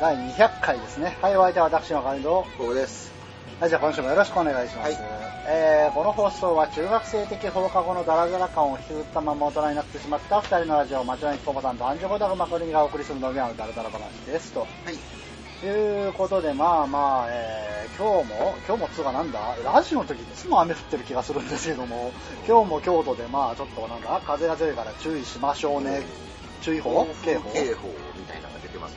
第200回ですね。はい、お相手は私のカリド。ここです。はい、じゃあ今週もよろしくお願いします。はいえーこの放送は中学生的放課後のダラダラ感を引きずったまま大人になってしまった二人のラジオを町のポポさんとアンジョコダグマクリがお送りする飲み屋のダラダラ話です。とはい。いうことで、まあまあ、えー今日も、今日もつうかなんだ、ラジオの時いつも雨降ってる気がするんですけども、今日も京都でまあちょっとなんだ、風が強いから注意しましょうね。注意報？警報？警報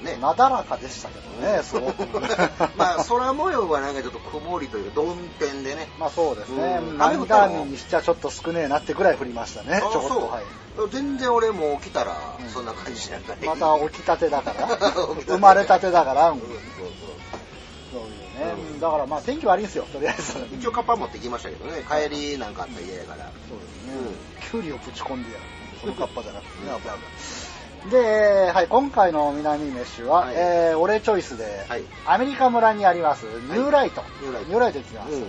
ますね。なだらかでしたけどね、すごく。まあ、空模様はなんかちょっと曇りというか、曇天でね。まあそうですね。うんナミダーミンにしちゃちょっと少ねえなってぐらい降りましたね。あちょこっと。そうはい。全然俺も起きたらうん、そんな感じだったね。また起きたてだから。生まれたてだから。うんそうそうそういうね。うんだからまあ天気悪いんですよ、とりあえず。一応カッパ持ってきましたけどね、帰りなんかあったら嫌やから。そうですね。キュウリをぶち込んでやる。そのカッパじゃなくてね、危なで、はい、今回の南飯は、はい。えー、俺チョイスで、はい。アメリカ村にあります、ニューライト。ニューライト。ニューライト行ってきます。うんうん。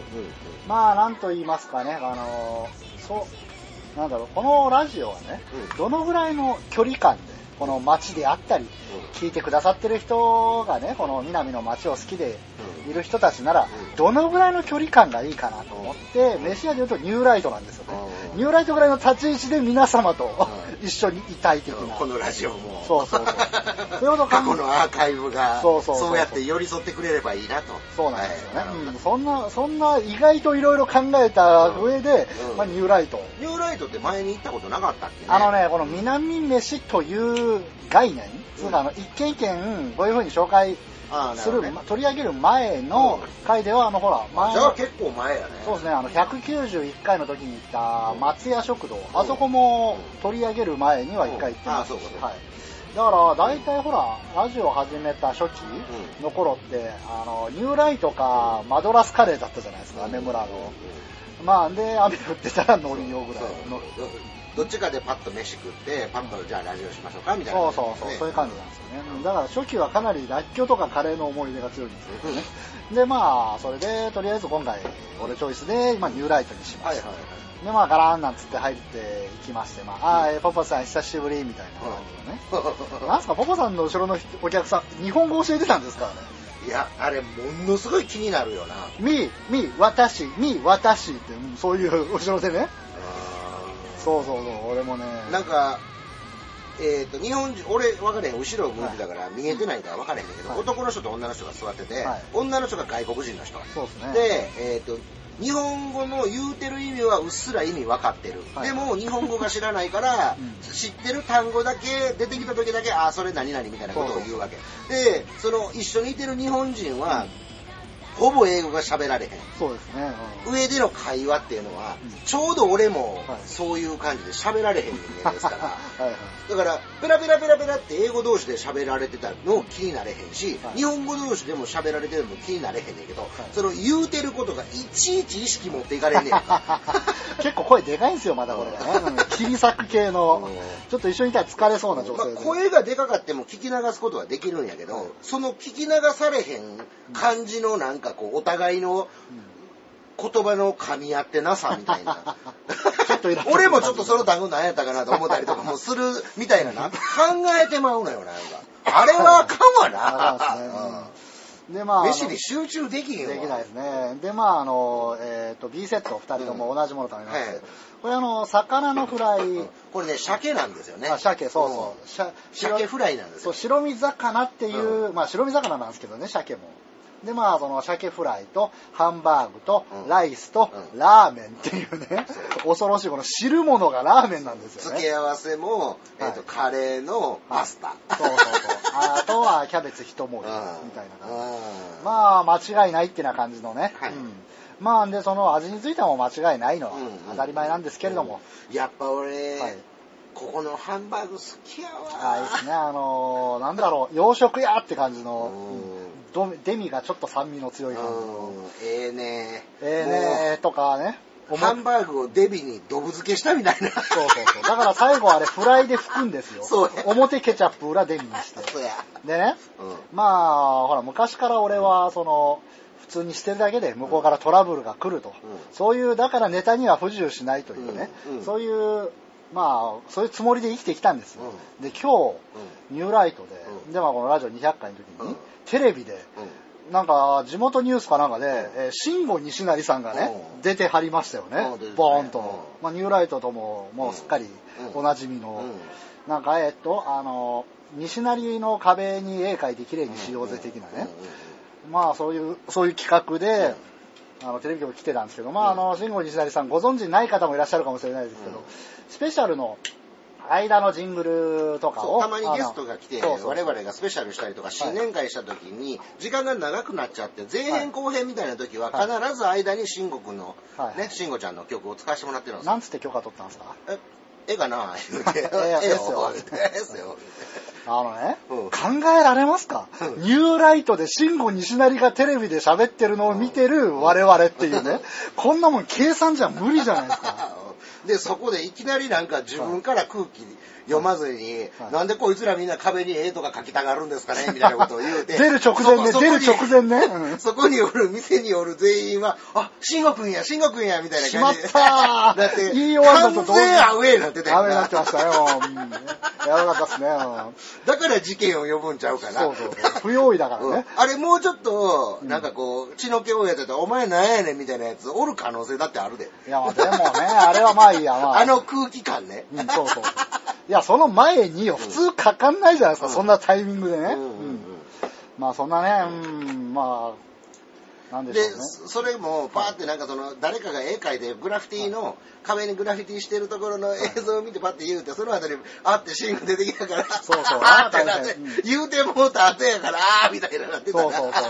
まあ、なんと言いますかね、あのーそう、なんだろう、このラジオはね、うん。どのぐらいの距離感で、この街であったり、う聞いてくださってる人がね、この南の街を好きでうん。いる人たちなら、うん。どのぐらいの距離感がいいかなと思って、飯屋で言うとニューライトなんですよね。うん。ニューライトぐらいの立ち位置で皆様とう一緒にいたい的な。うん。このラジオも。そうそうそう。そういうこと過去のアーカイブが、そうそうそう。やって寄り添ってくれればいいなと。そうなんですよね。うん。そんな、そんな意外といろいろ考えた上で、うん。まあ、ニューライト。ニューライトって前に行ったことなかったっけね。あのね、この南飯という概念、つうかあの一軒一軒こういう風に紹介する、ね。ま取り上げる前の回では、あのほら、前じゃあ結構前やね。そうですね、あの191回の時に行った松屋食堂、あそこも取り上げる前には1回行ってます。し、うはい。だから大体ほら、ラジオ始めた初期うの頃って、あの、ニューライトかマドラスカレーだったじゃないですか、うん。雨村の。まあ、で、雨降ってたら乗りようぐらいの。どっちかでパッと飯食って、パッとじゃあラジオしましょうかみたいな、そうそうそう、そういう感じなんですよね。だから初期はかなりらっきょうとかカレーの思い出が強いんですよね。で、まあ、それで、とりあえず今回、俺チョイスで、今、ニューライトにしました。はいはいはい。で、まあ、ガラーンなんつって入っていきまして、まあ、あー、ポポさん久しぶりみたいな感じのね。なんすか、ポポさんの後ろの人お客さん、日本語教えてたんですか？らね。いや、あれ、ものすごい気になるよな。み、み、私、み、私って、うんそういう後ろでね。そうそうそう、俺もね。なんか、えっ、と、日本人、俺分かれへん、後ろ向いてたから見えてないから分かれへんけど、はい男の人と女の人が座ってて、はい女の人が外国人の人。ですね。で、えっ、と、日本語の言うてる意味はうっすら意味分かってる。はいでも、日本語が知らないから、うん知ってる単語だけ、出てきた時だけ、あ、それ何々みたいなことを言うわけ。で、その、一緒にいてる日本人は、ほぼ英語が喋られへん。そうですね。うん上での会話っていうのは、うんちょうど俺もはいそういう感じで喋られへん人間ですから、はいはい。だから、ペラペラペラペラって英語同士で喋られてたの気になれへんし、はい日本語同士でも喋られてるのも気になれへんねんけど、いその言うてることがいちいち意識持っていかれんねんか。結構声でかいんですよ、まだこれがね。うん切り裂く系のうん、ちょっと一緒にいたら疲れそうな女まあ。声がでかかっても聞き流すことはできるんやけど、その聞き流されへん感じのなんかこう、お互いの言葉の噛み合ってなさみたいな。ちょっと俺もちょっとその単語何やったかなと思ったりとかもするみたいなな。考えてまうのよ、なんか。あれはあかんわな。うんで、まあ、飯に集中できへんわ。できないですね。で、まあ、あの、えっ、と、B セット二人とも同じもの食べまして、はいこれあの、魚のフライ、これね、鮭なんですよね。あ、鮭、そうそう。うん鮭フライなんですそう、よ。白身魚っていう、まあ、白身魚なんですけどね、鮭も。で、まあ、その、鮭フライと、ハンバーグと、うんライスと、うんラーメンっていうね、恐ろしい、この汁物がラーメンなんですよね。付け合わせも、えっと、はいカレーのパスタ。そうそうそう。あとは、キャベツ一盛り、みたいな感じ。あまあ、間違いないってな感じのね。はいうんまあ、で、その味についても間違いないのはうん当たり前なんですけれども。やっぱ俺、はいここのハンバーグ好きやわ。ああ、いいですね。あのーなんだろう、洋食屋って感じの、うんどデミがちょっと酸味の強い感じの。うんええねええねーとかね。ハンバーグをデビにドブ漬けしたみたいな。そうそうそう。だから最後あれフライで拭くんですよ。そうや表ケチャップ裏デミにして。そうや。でね、うんまあ、ほら、昔から俺は、その、普通にしてるだけで向こうからトラブルが来ると。うんそういう、だからネタには不自由しないというね、うんうんそういうまあ、そういうつもりで生きてきたんですよ。で、今日、ニューライトで、うん。で、まあ、このラジオ200回の時に、うん。テレビで、うん。なんか、地元ニュースかなんかで、えー慎吾西成さんがね、うん。出てはりましたよね。ボーンと。うん。まあ、ニューライトとも、もうすっかりうん。おなじみの、うん。なんか、えっと、あの、西成の壁に絵描いて綺麗にしようぜ的なね。まあ、そういう、そういう企画で、あの、テレビ局来てたんですけど、まあ、あの、慎吾西成さんご存知ない方もいらっしゃるかもしれないですけど、うんスペシャルの間のジングルとかを。たまにゲストが来て我々がスペシャルしたりとか新年会した時に時間が長くなっちゃって前編後編みたいな時ははい。必ず間に慎吾くんのはい。ね慎吾ちゃんの曲を使わせてもらってるんです。よなんつって許可取ったんですか？え絵がな言うてええ絵ですよ。よええっすよ。あのね、うん。考えられますか、うん。ニューライトで慎吾西成がテレビで喋ってるのを見てる我々っていうね、こんなもん計算じゃ無理じゃないですか。でそこでいきなりなんか自分から空気読まずに、はいなんでこいつらみんな壁に絵とか描きたがるんですかねみたいなことを言うて 出る直前ね、出る直前ね。うん そこにおる、店におる全員は、あ、慎吾くんや、慎吾くんや、みたいな感じで。しまったー だって、言い終わったと同時アウェーになってたよなダメになってましたよ。うん、やばかったっすね。うんだから事件を呼ぶんちゃうかな。そうそう。不用意だからうんね。あれもうちょっと、なんかこう、血の気をやってたら、お前なんやねんみたいなやつおる可能性だってあるで。いや、でもね、あれはまあいいや、まあ。あの空気感ね。うん、そうそう。いや、その前によ、普通かかんないじゃないですか、うん。そんなタイミングでね。まあそんなね、うん、まあ、でね。、それもパーってなんかその誰かが絵描いてグラフィティの壁にグラフィティしてるところの映像を見てパッて言うてその後にあってシーンが出てきたからそうそうあーってなってうん言うてもうた後やからあーみたいななってたそうそうそうそう。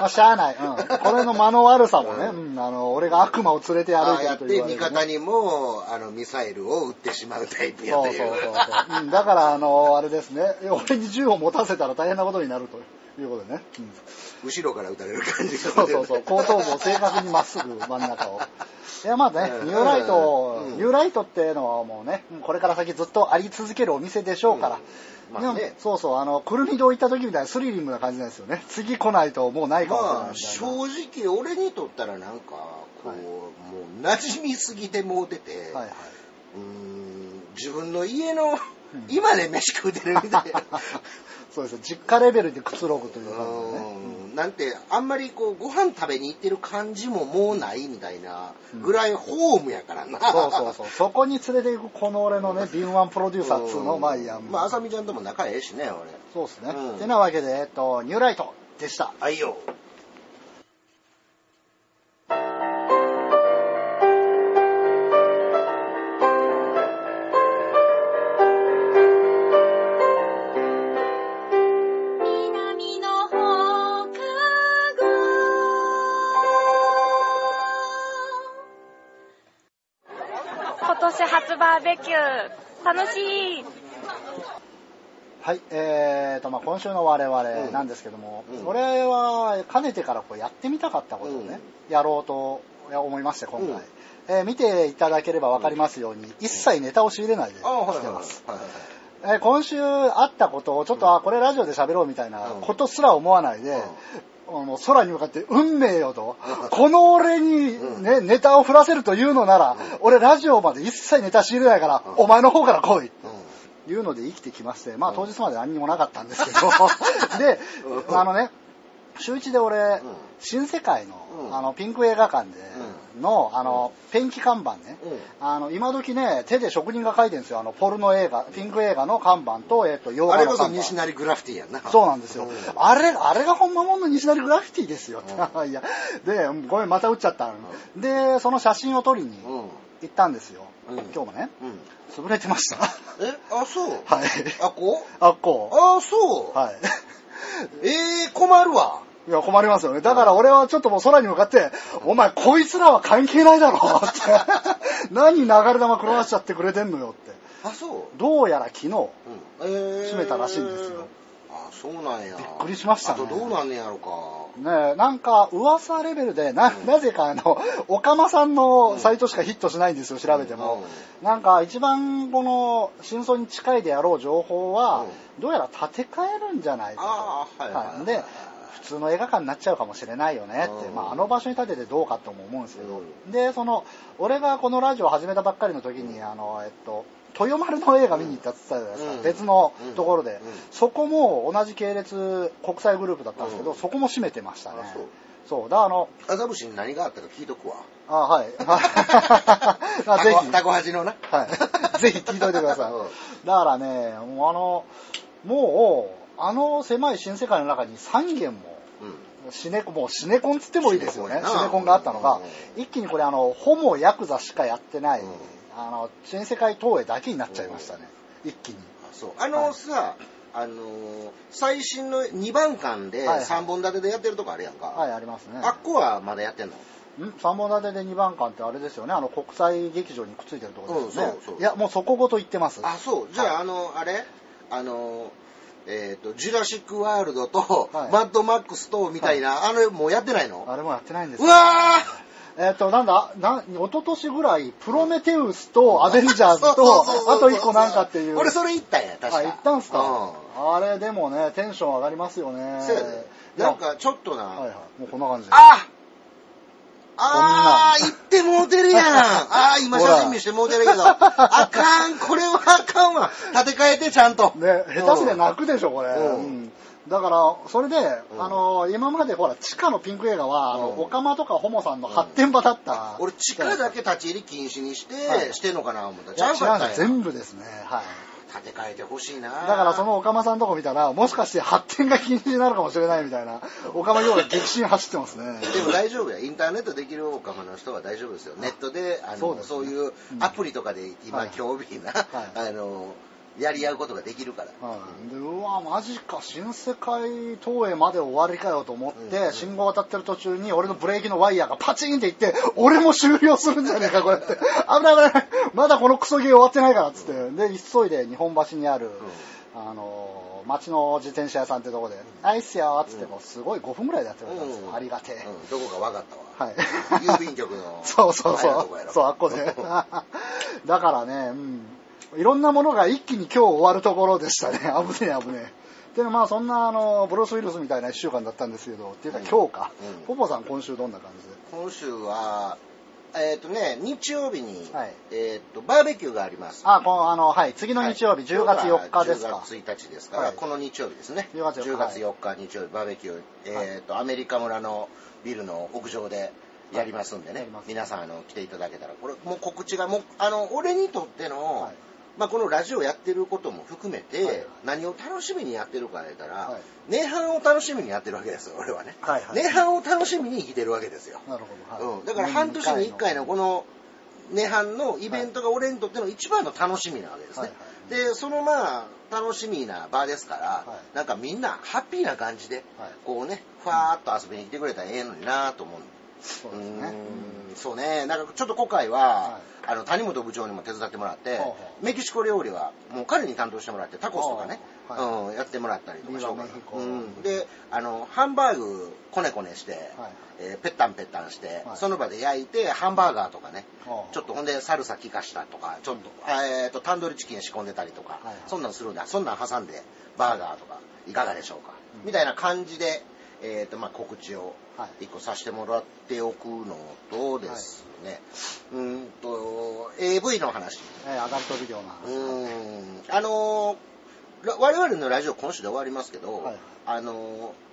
まあ、しゃあない。うん。これの間の悪さもね、うん、あの、俺が悪魔を連れて歩いてああやってると言われる、ね。味方にもあのミサイルを撃ってしまうタイプやというそうそうそうそう、うん。だから、あの、あれですね、俺に銃を持たせたら大変なことになるということでね。うん後ろから撃たれる感じがそうそうそう、後頭部を正確にまっすぐ真ん中を。いや、まあね、うんニューライト、うんニューライトっていうのはもうね、うんこれから先ずっとあり続けるお店でしょうから。うんまあねそうそう、あの、くるみ堂行った時みたいなスリリングな感じなんですよね。次来ないともうないかもしれないいな。正直俺にとったらなんかこう、はいもう馴染みすぎてもうてて、はいはい。うーん自分の家の今で飯食うてるみたいな。そうですよ実家レベルでくつろぐという感じでね。うんなんてあんまりこうご飯食べに行ってる感じももうないみたいなぐらいホームやからな、そうそうそう。そこに連れて行くこの俺のね、敏腕プロデューサーっつうの、まあいいや。まああさみちゃんとも仲ええしね俺そうですね。うんてなわけで、えっと、ニューライトでした。あいよーベキュー。楽しい。はい、えーと、まあ今週の我うん々なんですけども、うん。これはかねてからこうやってみたかったことをね、やろうと思いまして、今回。うん。えー見ていただければわかりますように、一切ネタを仕入れないで来てます。今週あったことをちょっと、あこれラジオで喋ろうみたいなことすら思わないで、あの空に向かって運命よと、この俺に、ね、ネタを振らせるというのなら、俺ラジオまで一切ネタ仕入れないから、お前の方から来い。うん。いうので生きてきまして、まあ当日まで何にもなかったんですけど、で、あのね、週一で俺、新世界の、うんあの、ピンク映画館での、あの、ペンキ看板ね、うんあの、今時ね、手で職人が書いてるんですよ。あの、ポルノ映画、ピンク映画の看板と、えっと、洋あれこそ画の看板。西成グラフィティやんなそうなんですよ。うんあれ、あれがほんまもんの西成グラフィティですよ。いや、で、ごめん、また打っちゃった。で、その写真を撮りにうん行ったんですよ。うん今日もね、うん潰れてました。え？あそう はい。あこ？あ、こう。あそうはい。えー、困るわ。いや、困りますよね。だから俺はちょっともう空に向かって、お前こいつらは関係ないだろ。って。何流れ弾狂わしちゃってくれてんのよ。って。あそう。どうやら昨日、うん。えー。閉めたらしいんですよ。あそうなんや。びっくりしましたね。あとどうなんねやろか。ねえ、なんか噂レベルで、な、なぜかあの、おかまさんのサイトしかヒットしないんですよ、調べても。なんか一番この真相に近いであろう情報は、どうやら建て替えるんじゃないかと。はいはいはい。で、普通の映画館になっちゃうかもしれないよねって、うん。まあ、あの場所に建ててどうかとも思うんですけど、でその俺がこのラジオを始めたばっかりの時にあの、えっと、豊丸の映画見に行ったって言ったじゃないですか、うん。別のところで、うん。そこも同じ系列国際グループだったんですけど、うん。そこも閉めてましたね。あそう。だからあの麻布市に何があったか聞いとくわ。あはい。あぜひ。タコハチのな。はい。ぜひ聞いといてください。うん。だからね、もうあの、もう、あの狭い新世界の中に3軒も、うん。シネコン、もうシネコンつってもいいですよね。シネコンがあったのがうん、一気にこれあの、ホモヤクザしかやってない、うんあの、新世界東映だけになっちゃいましたね。一気に。あそう。あのさ、あのー最新の2番館ではいはい3本立てでやってるとこあるやんか。はい、ありますね。あっこはまだやってんの？ん ?3 本立てで2番館ってあれですよね。あの、国際劇場にくっついてるところですよね。うんそうそういや、もうそこごと行ってます。あ、そう。じゃあ、はいあの、あれ？あの、えっ、と、ジュラシック・ワールドと、はいマッドマックスと、みたいな、あれもうやってないの？あれもやってないんですうよわえっ、と、なんだ、な、一昨年ぐらい、プロメテウスとアベンジャーズとあと一個なんかっていう。俺それ行ったんや、確かあ、行ったんすか、うあれでもね、テンション上がりますよね。そうやで。いやなんか、ちょっとな、はいはい。もうこんな感じで。あああ、行ってもうてるやん。ああ、今写真見してもうてるけど。あかん、これはあかんわ。立て替えてちゃんと。ね、下手すりゃ泣くでしょ、これ。うんうんだから、それで、うんあの、今までほら、地下のピンク映画は、あの、うんオカマとかホモさんの発展場だった。俺、地下だけ立ち入り禁止にして、はいしてんのかな思ったちゃ全部ですね。はい。立て替えてほしいな。だからそのオカマさんのとこ見たら、もしかして発展が禁止になるかもしれないみたいな、オカマ業が激震走ってますね。でも大丈夫や。インターネットできるオカマの人は大丈夫ですよ。ネットで、あの、そうねいうアプリとかで今、はい興味な、はいあの、やり合うことができるから。はい、でうわマジか新世界東映まで終わりかよと思って、うん。信号渡ってる途中に俺のブレーキのワイヤーがパチンっていって俺も終了するんじゃねえかこれって。危ない危ない。まだこのクソゲー終わってないからっつって。で急いで日本橋にある、あの町の自転車屋さんってとこで「あいっすよ」っつってもうすごい5分ぐらいでやってくれたんですよ、うん。ありがてえ、うん、どこか分かったわ。はい。郵便局の。そうそうそ前のとこやろ。う。そう、あっこで。だからね、うん。いろんなものが一気に今日終わるところでしたね。危ねえ危ねえ。でもまあそんなあの、ブロース・ウィルスみたいな一週間だったんですけど、っていうかうん今日か。うんポポさん今週どんな感じで？今週は、えっ、とね、日曜日に、はいえっ、と、バーベキューがあります。あ、このあの、はい、次の日曜日、10月4日ですか。10月1日ですから、はいこの日曜日ですね。10月4日10月4日日曜日、バーベキュー、えっ、と、アメリカ村のビルの屋上でやりますんでね、皆さん、あの、来ていただけたら、これ、もう告知が、もう、あの、俺にとっての、はいまあ、このラジオやってることも含めて、はいはい何を楽しみにやってるか言ったら、はい涅槃を楽しみにやってるわけですよ、俺はね。はいはい涅槃を楽しみに生きてるわけですよ。なるほど。はいうん、だから半年に1回のこの涅槃のイベントが俺にとっての一番の楽しみなわけですね。はいで、そのまあ、楽しみな場ですから、はいなんかみんなハッピーな感じで、はいこうね、ふわーっと遊びに来てくれたらええのになと思う。そうですね。そうね、なんかちょっと今回は、はい。あの谷本部長にも手伝ってもらって、メキシコ料理はもう彼に担当してもらって、タコスとかね、ほうん、やってもらったりとかしようん、で、あの、ハンバーグこねこねして、はい。えーペッタンペッタンして、はい。その場で焼いて、ハンバーガーとかね、ちょっとほんでサルサ効かしたとか、ちょっと、えーと、タンドリーチキン仕込んでたりとか、そんなんするんだ、そんなん挟んで、バーガーとか、いかがでしょうか、うん。みたいな感じで、えーと、まあ、告知をはい一個させてもらっておくのとですね、うーんと、AV の話。えーアダルトビデオのう話。ーん、あの我々のラジオ今週で終わりますけど、はい。あのー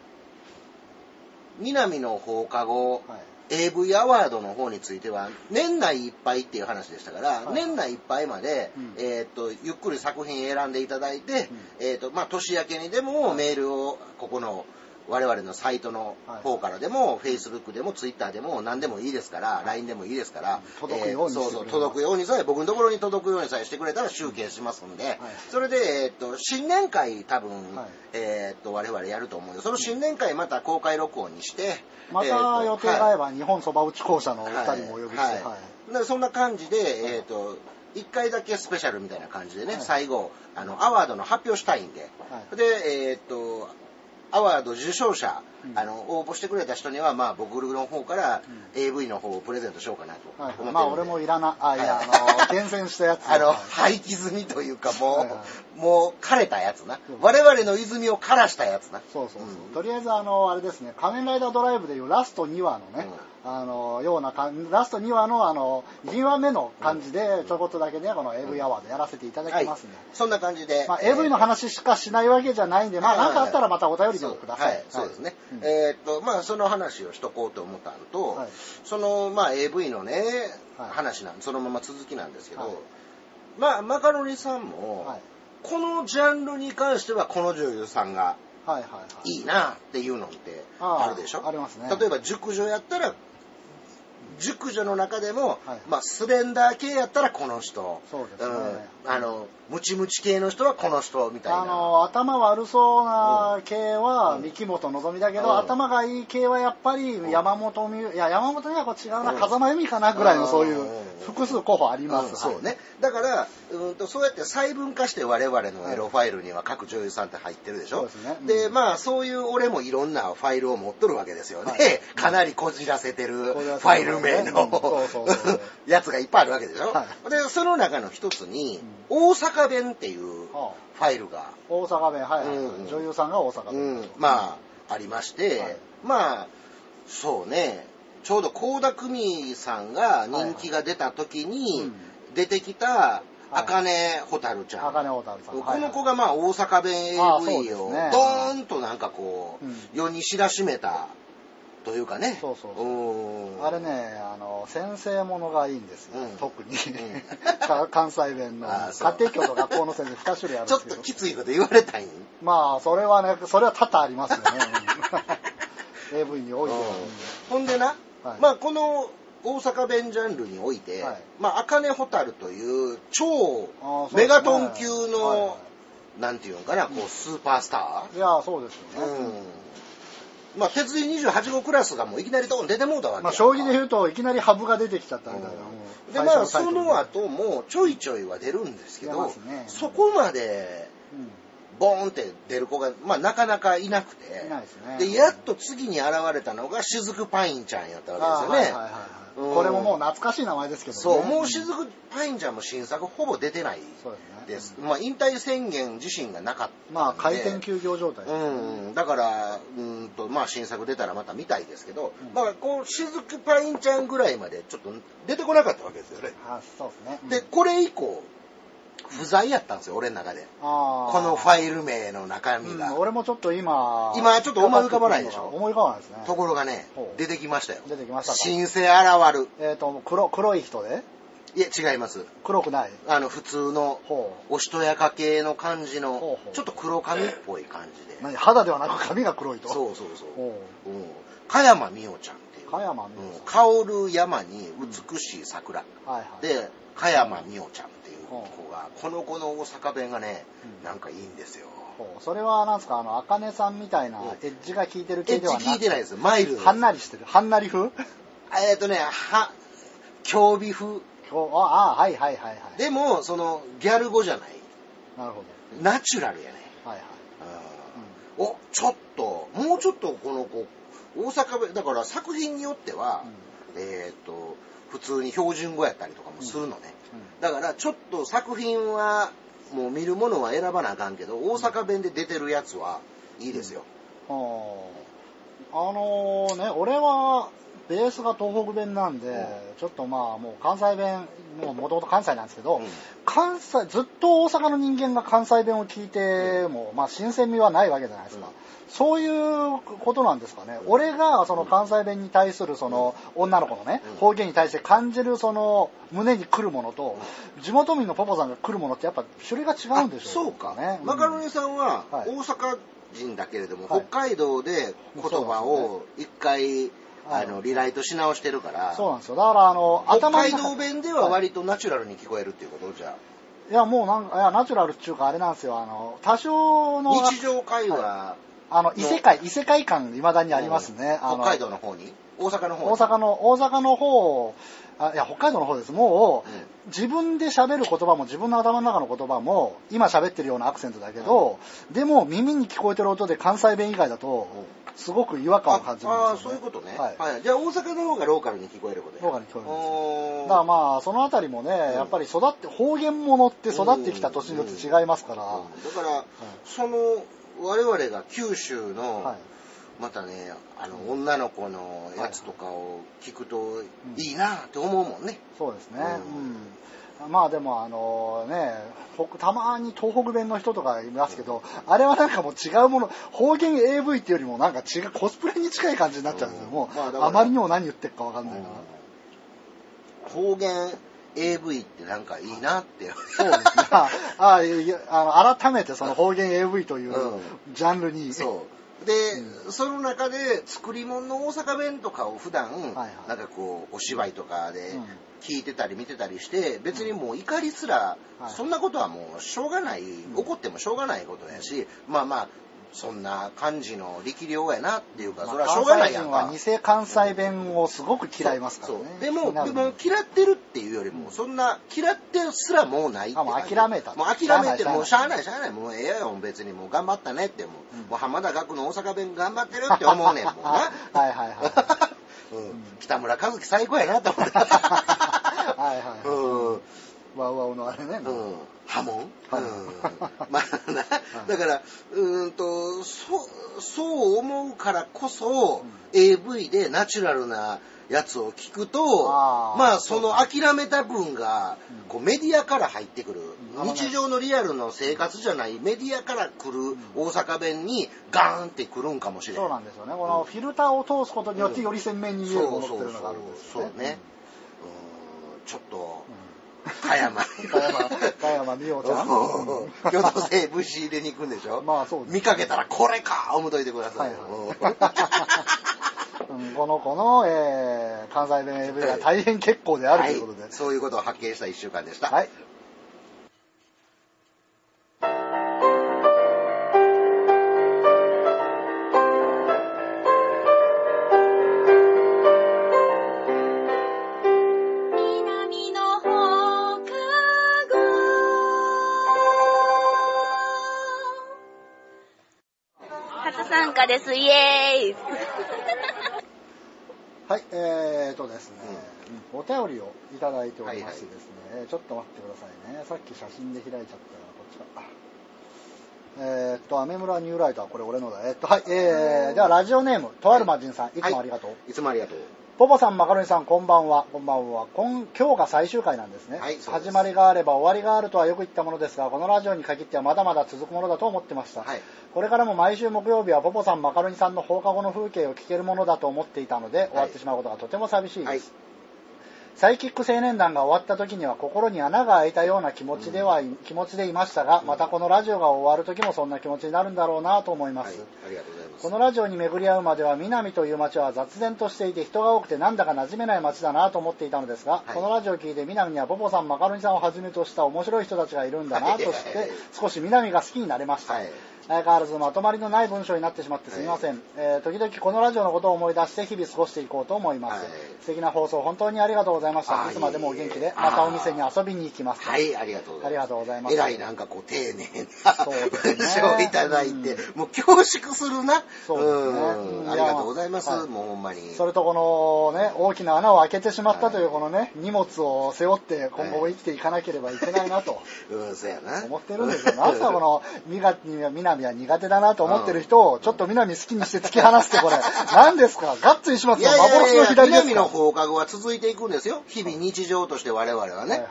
南の放課後、はい。AV アワードの方については年内いっぱいっていう話でしたから、はい。年内いっぱいまで、うん。えー、とゆっくり作品選んでいただいて、うん。えーとまあ、年明けにでもメールをここの我々のサイトの方からでも、Facebook でも Twitter でも何でもいいですから、LINE でもいいですから、届くようにしてくれればそうそう届くようにさえ僕のところに届くようにさえしてくれたら集計しますんで、それで、えー、と新年会多分、はい。えー、と我々やると思うよ。その新年会また公開録音にして、また予定が合えば日本そば打ち校舎のお二人もお呼びして、はい。そんな感じで、えっ、と、一回だけスペシャルみたいな感じでね、はい。最後、あの、アワードの発表したいんで、はい。で、えっ、と、アワード受賞者、うんあの、応募してくれた人には、まあ、僕の方から、AV の方をプレゼントしようかなと思ってる。はいまあ俺もいらな、あ、いや、はいあの、厳選したやつ。あの、はい廃棄済みというか、もう、はいはもう枯れたやつなうん。我々の泉を枯らしたやつな。そうそうそう。うんとりあえず、あの、あれですね、仮面ライダードライブでいうラスト2話のね、あの、ようなかん、ラスト2話の、あの、2話目の感じで、ちょこっとだけね、この AV アワードやらせていただはいきますね。。そんな感じで。まあ、AV の話しかしないわけじゃないんで、まあ、はいはいなんかあったらまたお便りでもください。はい、そうですね。うんえーっと、まあ、その話をしとこうと思ったのと、はいその、まあ、AV のね、はい話なんそのまま続きなんですけど、はいまあ、マカロニさんも、はいこのジャンルに関しては、この女優さんがはいはいはい。いいなっていうのってあるでしょ？ありますね例えば、熟女やったら、熟女の中でも、はい。まあ、スレンダー系やったらこの人。そうですね。ん。あの、ムチムチ系の人はこの人みたいな。あの頭悪そうな系は三木本のぞみだけど、うん。頭がいい系はやっぱり山本美、いや山本美はこう違うな、うん。風間由美かなぐらいのそういううん複数候補あります、うんそうね。だから、うんと、そうやって細分化して我々のエロファイルには各女優さんって入ってるでしょ、そうですね。まあ、そういう俺もいろんなファイルを持っとるわけですよね。はい。かなりこじらせてる。ファイル名のやつがいっぱいあるわけでしょ、はで、その中の一つに、大阪弁っていうはファイルが、大阪弁。はい、はいうん。女優さんが大阪う弁、ん、まあ、ありまして、はい。まあ、そうね、ちょうど倖田來未さんが人気が出た時にうん。出てきた、茜蛍ちゃん。茜蛍さん。この子がまあ大阪弁 AV をドーンとなんかこう、うん。世に知らしめたというかね。そうそうそう。うんあれねあの先生ものがいいんですよ、うん。特に、関西弁の。家庭教と学校の先生2種類あるんちょっですけどときついこと言われたいん？まあそれはねそれは多々ありますよね。うん AV においては、ほんでな、はい。まあこの大阪弁ジャンルにおいて、はい。まあ、茜蛍という超メガトン級の、はい。はなんていうのかな、こうスーパースタいやそうですー、よね、うん。まあ、鉄人28号クラスがもういきなりドーン出てもうたわけやまあ将棋で言うといきなりハブが出てきちゃったみたいな、もうで、まあ、その後もちょいちょいは出るんですけ出ど、ね。そこまで、うんボーンって出る子が、まあ、なかなかいなくて、ですね。で、やっと次に現れたのが、雫パインちゃんやったあわけですよね。はいはいはいこれももう懐かしい名前ですけどね。そう、もううん雫パインちゃんも新作ほぼ出てないです。ねです。まあ、引退宣言自身がなかった。まあ回転休業状態ね。うん、だから、うんと、まあ、新作出たらまた見たいですけど、うん。まあ、こう、雫パインちゃんぐらいまでちょっと出てこなかったわけですよね。あそうですね。で、これ以降、不在やったんですよ、俺の中で。ここのファイル名の中身が。うん、俺もちょっと今今ちょっと思い浮かばないでしょ思い浮かばないですねところがね出てきましたよ。出てきましたか？新生現る。えっ、と黒黒い人で？いや、違います。黒くない？あの、普通の、ほおしとやか系の感じのちょっと黒髪っぽい感じで。う何肌ではなく髪が黒いと？そうそうそう。ほうん。加山美桜ちゃんっていう。加山美うん桜香る山に美しい桜。うはいはいで、加山美桜ちゃん子が、この子の大阪弁がね、うんなんかいいんですよ。それはなんですか？あの茜さんみたいなうんエッジが効いてるエッジ系ではなく聞いてないです。マイルド。はんなりしてる？はんなり風？えっとね、は、競美風。ああはいはいはいはいでも、その、ギャル語じゃない。なるほナチュラルやね。どはいはいうんお、ちょっと、もうちょっとこの子、大阪弁、だから作品によっては、えっ、と、普通に標準語やったりとかもするのね。うん。だから、ちょっと作品は、もう見るものは選ばなあかんけど、大阪弁で出てるやつはいいですよ。はああのね俺はベースが東北弁なんで、ちょっとまあもう関西弁ももともと関西なんですけど、うん。関西ずっと大阪の人間が関西弁を聞いても、まあ新鮮味はないわけじゃないですか、うん。そういうことなんですかね。俺がその関西弁に対するその女の子のねうん。方言に対して感じるその胸に来るものと地元民のポポさんが来るものってやっぱ種類が違うんでしょあそうか。ねマカロニさんははい。大阪人だけれども、はい。北海道で言葉を一回、はいあの、リライトし直してるから、そうなんですよ。だからあの北頭の中海道弁では割とナチュラルに聞こえるっていうことじゃいや、もうなんか、いや、ナチュラルっていうか、あれなんですよ、あの、多少あの、日常会話、あの、異世界、異世界感、未だにありますね。北海道の方に？大阪の方大阪の、大阪の方、あいや、北海道の方です。もう、うん。自分で喋る言葉も自分の頭の中の言葉も、今喋ってるようなアクセントだけど、でも耳に聞こえてる音で関西弁以外だと、すごく違和感を感じるんですよ、ああー、そういうことね。はい。はい。じゃあ大阪の方がローカルに聞こえることローカルに聞こえるんですだからまあ、そのあたりもね、やっぱり育って、方言者って育ってきた年によって違いますから、うん。だから、その我々が九州の、はい。またねあの女の子のやつとかを聞くといいなって思うもんね、そうですね。ううん。まあでもあのね、北たまに東北弁の人とかいますけど、あれはなんかもう違うもの、方言 AV っていうよりもなんか違う、コスプレに近い感じになっちゃうんですよ。うんもう、まあまりにも何言ってるかわかんないから。方言 AV ってなんかいいなってそうですね。あああの改めてその方言 AV といううんジャンルに、そうで、その中で作り物の大阪弁とかを普段、はいはい。なんかこうお芝居とかでうん。聞いてたり見てたりして別にもう怒りすら、はい。そんなことはもうしょうがない、ん。怒ってもしょうがないことやしまあまあそんな感じの力量やなっていうか、まあそれはしょうがないやんか。偽関西弁をすごく嫌いますからね。でもでも嫌ってるっていうよりもそんな嫌ってすらもうないってあもう諦めたもう諦めてもうしゃあないしゃあない。もうええよ別にもう頑張ったねって。もう,、うん。もう浜田学の大阪弁頑張ってるって思うねんもうな。はいはいはい。うん、北村和樹最高やなと思って。はいはい。うんワウワウのあれね。うん、波紋、はいうん、まあな、だからうーんとそうそう思うからこそ、AV でナチュラルなやつを聞くとあー。まあその諦めた分がうん。こうメディアから入ってくる、日常のリアルの生活じゃないメディアから来る大阪弁にガーンってくるんかもしれそうなないんですよね。このフィルターを通すことによってより鮮明に見えるものっていうのがあるんですよね。そうね、うん、ちょっとうん。加山。加山、加山美桜ちゃん。うん京都西武士入れに行くんでしょ？まあそうです見かけたらこれか！思っといてくださいこの子の、えー関西弁 AV が大変結構であるということで。はい。そういうことを発見した1週間でした。はい。です、イエーイ はい、えーとですね、お便りをいただいておりましてですね、ちょっと待ってくださいね。さっき写真で開いちゃったら、こっちか。えーっと、アメ村ニューライトはこれ俺のだ。えーっと、はい、えー、ではラジオネーム、とある魔人さん、いつもありがとう。いつもありがとう。ポポさん、マカロニさん、こんばんは。こんばんは。今今日が最終回なんですね。はいです始まりがあれば終わりがあるとはよく言ったものですが、このラジオに限ってはまだまだ続くものだと思ってました。はい。これからも毎週木曜日はポポさん、マカロニさんの放課後の風景を聞けるものだと思っていたので、終わってしまうことがとても寂しいです。はい。サイキック青年団が終わった時には心に穴が開いたような気持ちでは、気持ちでいましたが、またこのラジオが終わる時もそんな気持ちになるんだろうなと思いまはいす。。ありがとうございます。このラジオに巡り合うまでは南という町は雑然としていて人が多くてなんだか馴染めない町だなと思っていたのですが、はいこのラジオを聞いて南にはポポさんマカロニさんをはじめとした面白い人たちがいるんだなと知っはいはいはいて少し南が好きになれました、はい。相変わらずまとまりのない文章になってしまってすみません、えー時々このラジオのことを思い出して日々過ごしていこうと思います、はい。素敵な放送本当にありがとうございました。あいつまでもお元気でまたお店に遊びに行きますはい、ありがとうございます。ありがとうございます。えらいなんかこう丁寧なね。文章をいただいて、もう恐縮するな。そうですね。んうん。ありがとうございます。はい。もうほんまに。それとこのね、大きな穴を開けてしまったというこのね、荷物を背負って今後も生きていかなければいけないなとうん、そうやな。思ってるんですよ。なんすかこの、みが、南は苦手だなと思ってる人を、ちょっと南好きにして突き放すってこれ、何ですか？ガッツ石松の幻のや左ですか？南の放課後は続いていくんですよ。日々日常として我々はね。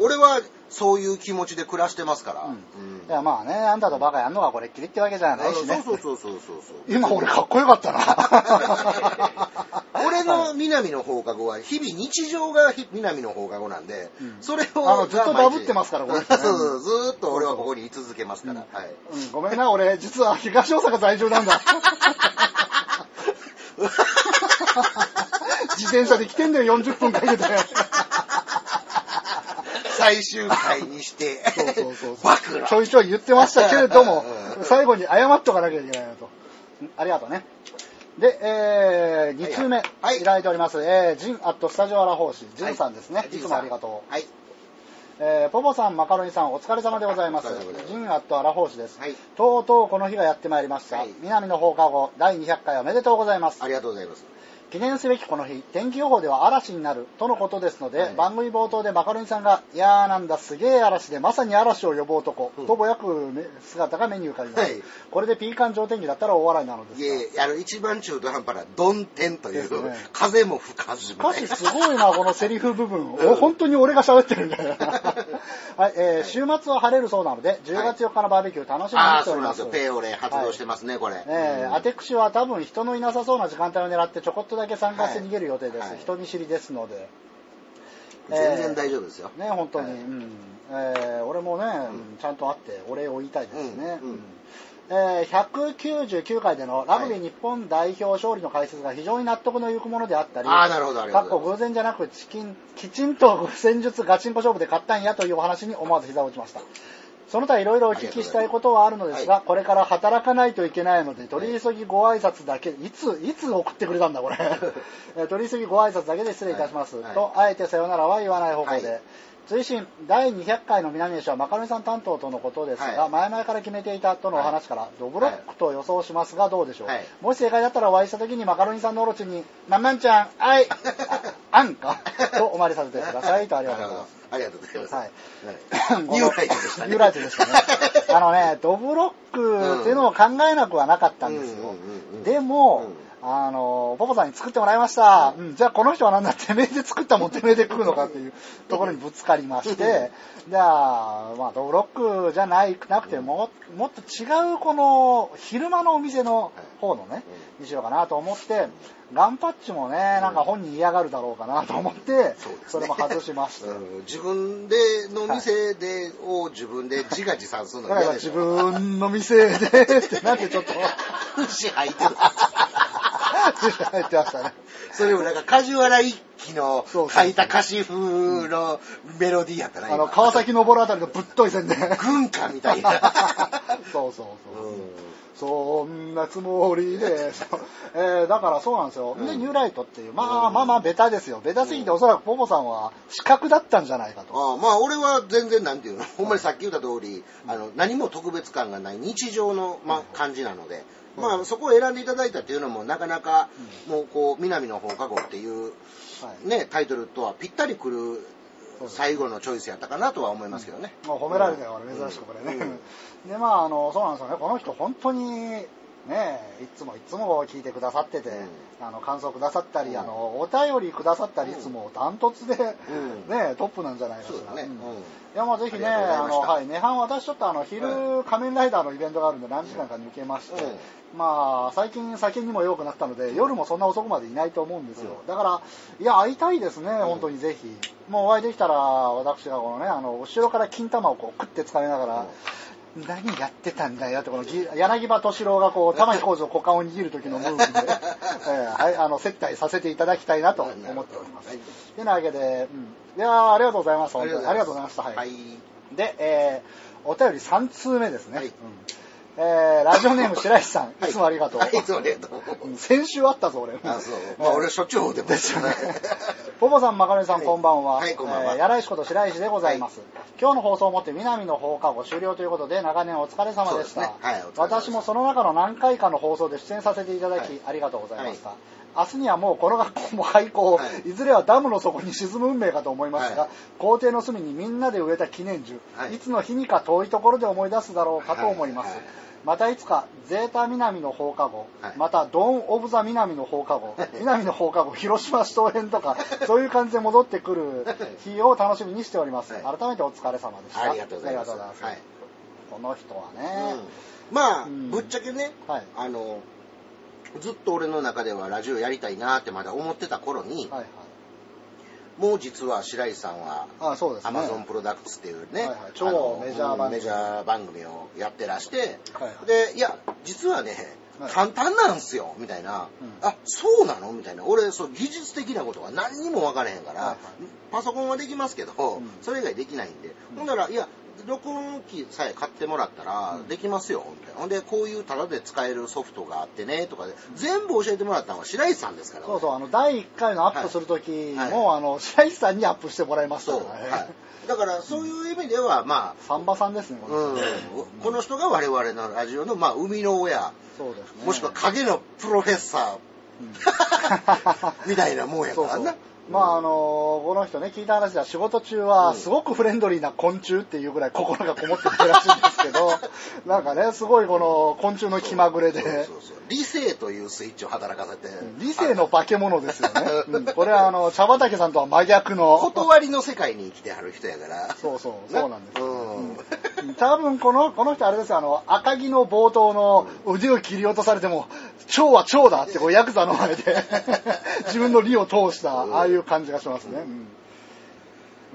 俺はそういう気持ちで暮らしてますから。いやまあね、あんたとバカやんのがこれっきりってわけじゃないしね。そうそうそうそうそうそう。今俺かっこよかったな。俺の南の放課後は日々日常がひ南の放課後なんで、うん。それをあのずっとダブってますからこれ そうそうずーっと俺はここに居続けますから、はい。うん、ごめんな、俺、実は東大阪在住なんだ。自転車で来てんだよ、40分かけて。最終回にして。そうそうそうそう。暴露。ちょいちょい言ってましたけれどもう、ん。最後に謝っとかなきゃいけないなと。うんありがとうね。で、えー、2通目、はいいただいております。えー、ジンアットスタジオアラフォーシ、ジンさんですね。はいい、つもありがとう。はい。えー、ポポさん、マカロニさん、お疲れ様でございますジンアットアラフォーシです。はいとうとうこの日がやってまいりました。はい南の放課後、第200回おめでとうございますあ。りがとうございます。記念すべきこの日、天気予報では嵐になるとのことですので、はい番組冒頭でマカロニさんが、いやーなんだ、すげえ嵐で、まさに嵐を呼ぶ男、うんとぼやくめ姿が目に浮かびます。はいこれでピーカン上天気だったら大笑いなのですが。いえあの、一番中途半端な、ドンテンという、ですね風も吹かずしかし。すごいな、このセリフ部分。うんお本当に俺が喋ってるんだよ。はい、えー週末は晴れるそうなので、10月4日のバーベキュー楽しみにああ、しております。そうなんですよ。ペイオレ発動してますね、これ。えー、アテクシは多分人のいなさそうな時間帯を狙ってちょこっとだけ参加して逃げる予定です。はいはい人見知りですので。全然大丈夫ですよ。ね、本当に。はいうん。えー俺もね、うんちゃんと会ってお礼を言いたいですね。うんうんえー199回でのラグビー日本代表勝利の解説が非常に納得のいくものであったり、ああ、なるほど、ありがとうございかっこ偶然じゃなくチキンきちんと戦術ガチンコ勝負で勝ったんやというお話に思わず膝を打ちました。その他いろいろお聞きしたいことはあるのですが、はこれから働かないといけないので、取り急ぎご挨拶だけ、いつ、いつ送ってくれたんだ、これ。えー取り急ぎご挨拶だけで失礼いたします。はいと、あえてさよならは言わない方向で。はい追伸第200回の南吉はマカロニさん担当とのことですが、はい前々から決めていたとのお話から、ドブロックと予想しますがどうでしょう、はいもし正解だったらお会いした時にマカロニさんのオロチに「まんまんちゃんあいああんか?」とお参りさせてくださいとありがとうございます。ありがとうございます。はいはいニューライトでしたね。ニューライトでしたね。あのね、ドブロックっていうのを考えなくはなかったんですようんうんうんうん。でもうん、あの、ポポさんに作ってもらいました。うん。じゃあこの人はなんだ、てめえで作ったもんてめえで食うのかっていうところにぶつかりまして、じゃあ、まあ、ドブロックじゃないなくても、もっと違うこの昼間のお店の方のね、にしようかなと思って、ガンパッチもね、なんか本人嫌がるだろうかなと思って、それも外しまして。うん。自分での店で、を自分で自画自賛するの嫌でしょ。分の店でってなんでちょっと 節入ってる。入ってましたね。それもなんか梶原一騎の書いた歌詞風のメロディーやったな、今あの、川崎登るあたりのぶっとい線で。軍歌みたいな。そうそうそう。うんそんなつもりで、えーだからそうなんですよ。で、うんニューライトっていう、まあうんまあまあベタですよ。ベタすぎておそらくポポさんは資格だったんじゃないかと。ああまあ俺は全然なんていうの、ほんまにさっき言った通り、あの、何も特別感がない日常の、まあ、感じなので、うんまあそこを選んでいただいたっていうのもなかなか、もうこう、南の放課後っていうはいね、タイトルとはぴったりくる最後のチョイスやったかなとは思いますけどね。もう褒められたよ、俺珍しくこれね。で、まあ、あの、そうなんですよね。この人本当に、ね、いつもいつも聞いてくださってて、うあの、感想くださったり、うん。あの、お便りくださったり、うん。いつもダントツで、うん。ね、トップなんじゃないかしら。そうだね。うん。うん。いや、もうぜひね、あの、はい、涅槃私ちょっとあの、昼、仮面ライダーのイベントがあるんで何時間か抜けまして、うん。まあ、最近酒にも弱くなったので、夜もそんな遅くまでいないと思うんですよ。うん。だから、いや、会いたいですね、本当にぜひ。もうお会いできたら、私がこのね、あの、後ろから金玉をこう、食って掴めながら、何やってたんだよって、このぎ柳葉敏郎がこう、玉井浩二を股間を握る時のムーブで、えーはい、あの、接待させていただきたいなと思っております。はいてなわけで、うん。いやーありがとうございます。本当にありがとうございました。はい。はい。で、えー、お便り3通目ですね。はいうんえー、ラジオネーム白石さん、はいいつもありがとう。はいいつもありがとう。うん先週あったぞ、俺。あ、そう。まあ俺しょっちゅう会うてますですよね。ポポさん、マカロニさん、はいこんばんは。はいこんばんはえーやらいしこと白石でございます。今日の放送をもって南の放課後終了ということで、長年お疲れ様でした。はいお疲れ様でした私もその中の何回かの放送で出演させていただき、はいありがとうございました。は明日にはもうこの学校も廃校、はい。い、ずれはダムの底に沈む運命かと思いますが、はい。校庭の隅にみんなで植えた記念樹、はい。い、つの日にか遠いところで思い出すだろうかと思います。またいつかゼータ南の放課後、はい。またドン・オブ・ザ・南の放課後、南の放課後、広島市東編とか、そういう感じで戻ってくる日を楽しみにしております。はい。改めてお疲れ様でした。ありがとうございます。はい。この人はね、うん。まあ、うん。ぶっちゃけね、はい。あの、ずっと俺の中ではラジオやりたいなってまだ思ってた頃に、はいはい。もう実は白石さんは、あそうですね。アマゾンプロダクツっていうね、はいはい。超メジャー番組。うんメジャー番組をやってらして、はいはい。で、いや、実はね、はい。簡単なんすよ、みたいな、うん。あ、そうなの？みたいな。俺、そう、技術的なことは何にも分からへんから、はいはい。パソコンはできますけど、ん。それ以外できないんで、うん。ほんなら、いや、録音機さえ買ってもらったらうんできますよ、ほんで。ほんで、こういうタダで使えるソフトがあってね、とかで、全部教えてもらったのは白石さんですから。そうそう、あの、第1回のアップするときも、はあの、白石さんにアップしてもらいました。からね。はい。だから、そういう意味では、まサンバさんですね、こあ、の人うん、この人が我々のラジオの、まあ、生みの親、そうですね。もしくは影のプロフェッサうんー みたいなもんやからな。そうそう。まああのこの人ね、聞いた話では仕事中はすごくフレンドリーな昆虫っていうぐらい心がこもってるらしいんですけど、なんかね、すごいこの昆虫の気まぐれで、そうそう理性というスイッチを働かせて。理性の化け物ですよね。うんこれはあの、茶畑さんとは真逆の。断りの世界に生きてはる人やから。そうそう、そうなんですよ。うんうん多分この、この人あれですよ、あの、赤木の冒頭の腕を切り落とされても、蝶は蝶だってこうヤクザの前で 自分の利を通した、ああいう感じがしますね。うん